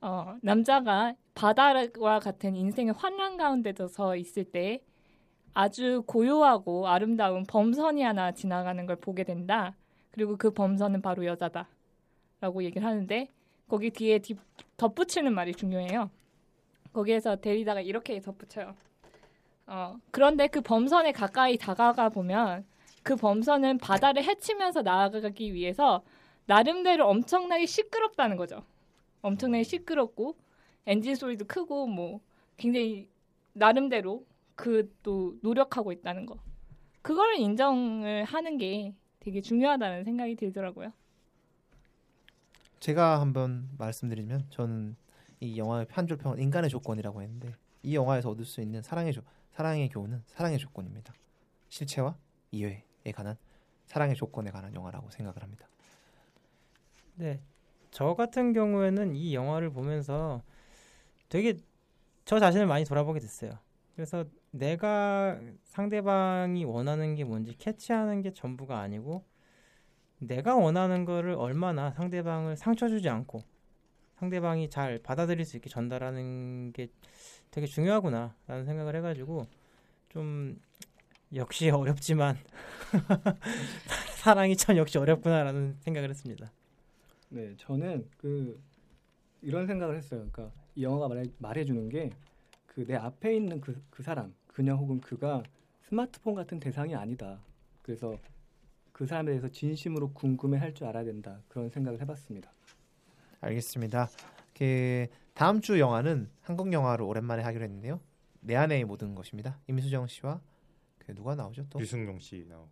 어, 남자가 바다와 같은 인생의 환란 가운데서 서 있을 때 아주 고요하고 아름다운 범선이 하나 지나가는 걸 보게 된다. 그리고 그 범선은 바로 여자다. 라고 얘기를 하는데 거기 뒤에 뒤- 덧붙이는 말이 중요해요. 거기에서 데리다가 이렇게 덧붙여요. 어, 그런데 그 범선에 가까이 다가가 보면 그 범선은 바다를 헤치면서 나아가기 위해서 나름대로 엄청나게 시끄럽다는 거죠. 엄청나게 시끄럽고 엔진 소리도 크고 뭐 굉장히 나름대로 그 또 노력하고 있다는 거. 그거를 인정을 하는 게 되게 중요하다는 생각이 들더라고요. 제가 한번 말씀드리면 저는 이 영화의 한줄 평은 인간의 조건이라고 했는데 이 영화에서 얻을 수 있는 사랑의 조, 사랑의 교훈은 사랑의 조건입니다. 실체와 이해에 관한 사랑의 조건에 관한 영화라고 생각을 합니다. 네. 저 같은 경우에는 이 영화를 보면서 되게 저 자신을 많이 돌아보게 됐어요. 그래서 내가 상대방이 원하는 게 뭔지 캐치하는 게 전부가 아니고 내가 원하는 거를 얼마나 상대방을 상처 주지 않고 상대방이 잘 받아들일 수 있게 전달하는 게 되게 중요하구나라는 생각을 해가지고 좀 역시 어렵지만 *laughs* 사랑이 참 역시 어렵구나라는 생각을 했습니다. 네, 저는 그 이런 생각을 했어요. 그러니까 이 영화가 말해, 말해주는 게 그 내 앞에 있는 그, 그 사람, 그녀 혹은 그가 스마트폰 같은 대상이 아니다. 그래서 그 사람에 대해서 진심으로 궁금해할 줄 알아야 된다. 그런 생각을 해봤습니다. 알겠습니다. 그 다음 주 영화는 한국 영화로 오랜만에 하기로 했는데요. 내 안의 모든 것입니다. 임수정 씨와 그 누가 나오죠? 또 유승용 씨 나오.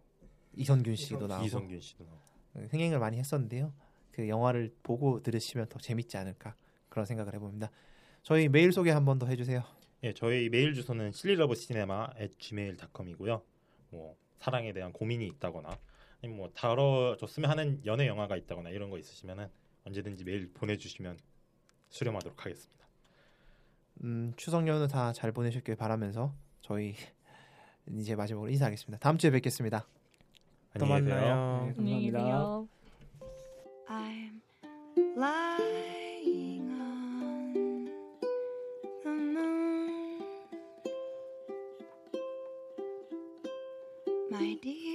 이선균 씨도 나오고 이성균 씨도 나오고. 어, 흥행을 많이 했었는데요. 그 영화를 보고 들으시면 더 재밌지 않을까 그런 생각을 해봅니다. 저희 메일 소개 한 번 더 해주세요. 예, 저희 메일 주소는 실리러브시네마@gmail.com이고요. 뭐 사랑에 대한 고민이 있다거나 아니면 뭐 다뤄줬으면 하는 연애 영화가 있다거나 이런 거 있으시면은 언제든지 메일 보내주시면 수렴하도록 하겠습니다. 음, 추석 연휴 다 잘 보내셨길 바라면서 저희 *laughs* 이제 마지막으로 인사하겠습니다. 다음 주에 뵙겠습니다. 또 안녕히 계세요. 만나요. 네, 안녕히 감사합니다. 계세요. did.